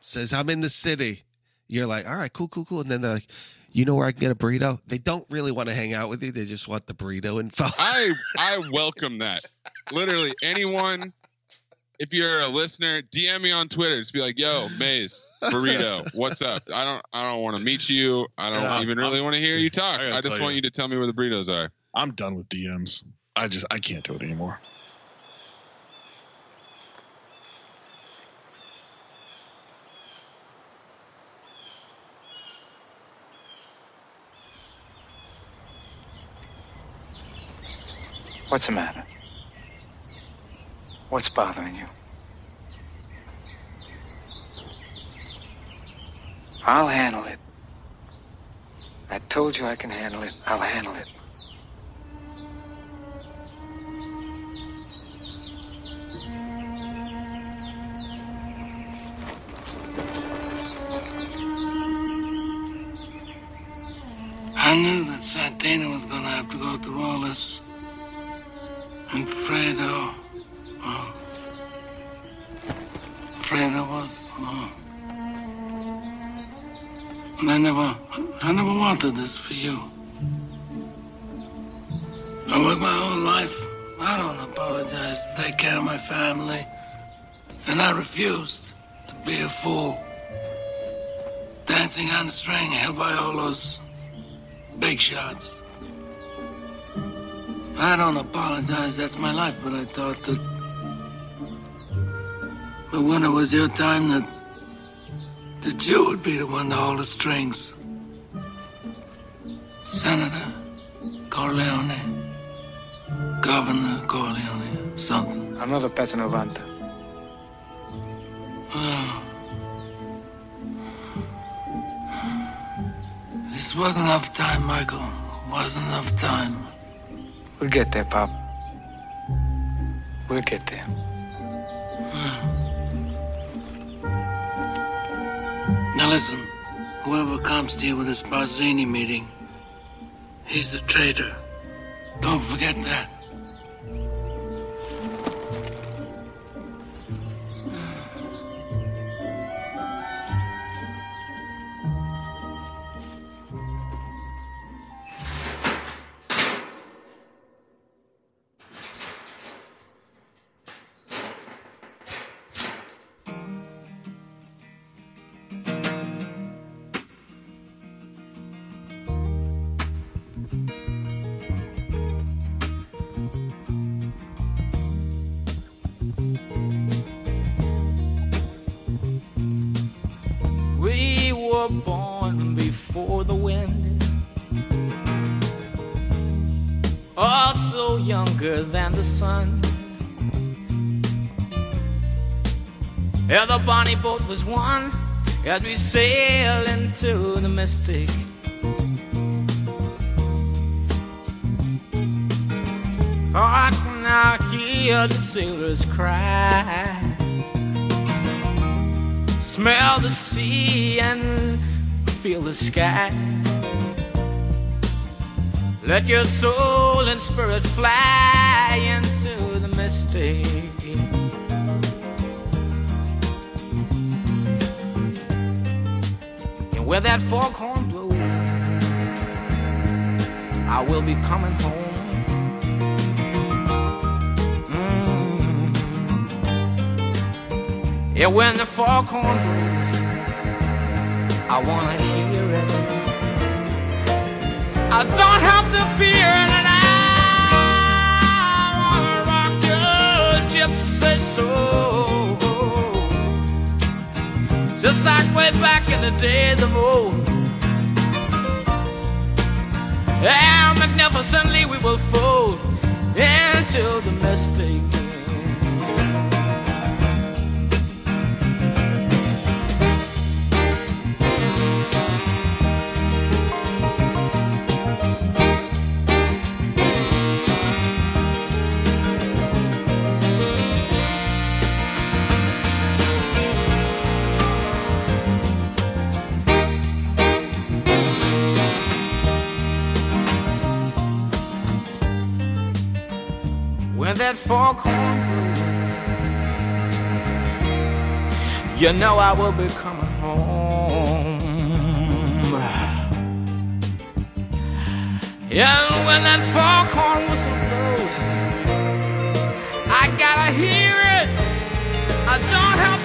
says I'm in the city? You're like, all right, cool, cool, cool, and then they're like, you know where I can get a burrito? They don't really want to hang out with you. They just want the burrito info. I I <laughs> welcome that. Literally anyone. If you're a listener, DM me on Twitter. Just be like, "Yo, Maze, burrito, what's up?" I don't I don't want to meet you. I don't Yeah. even really want to hear you talk. I I, just tell want you. you to tell me where the burritos are. I'm done with DMs. I just I can't do it anymore. What's the matter? What's bothering you? I'll handle it. I told you I can handle it. I'll handle it. I knew that Santino was gonna have to go through all this. And Fredo. Oh. Fredo was. Oh. And I never. I never wanted this for you. I worked my whole life. I don't apologize to take care of my family. And I refused to be a fool. Dancing on the string held by all those big shots. I don't apologize, that's my life, but I thought that. But when it was your time, that. that you would be the one to hold the strings. Senator Corleone, Governor Corleone, something. Another Pezzonovante. Oh. This wasn't enough time, Michael. Wasn't enough time. We'll get there, Pop. We'll get there. Listen, whoever comes to you with this Barzini meeting, he's the traitor. Don't forget that. As we sail into the mystic. Oh, I can now hear the sailors cry smell the sea and feel the sky. Let your soul and spirit fly into the Where that foghorn blows, I will be coming home. Mm. Yeah, when the foghorn blows, I wanna hear it. I don't have to fear it, I wanna rock your gypsy soul, just like way back in the days of old. And magnificently we will fold into the mistake. Foghorn blows, you know I will be coming home. And when that foghorn whistle blows, I gotta hear it. I don't have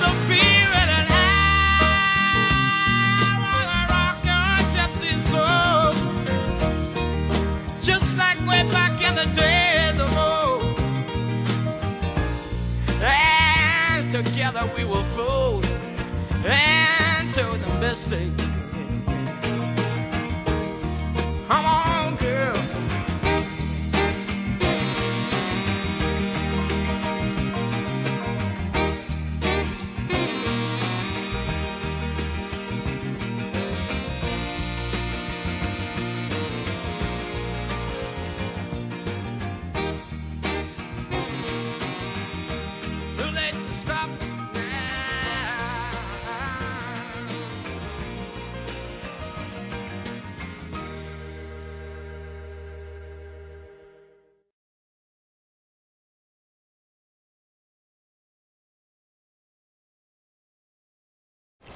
we will fold into the mistake.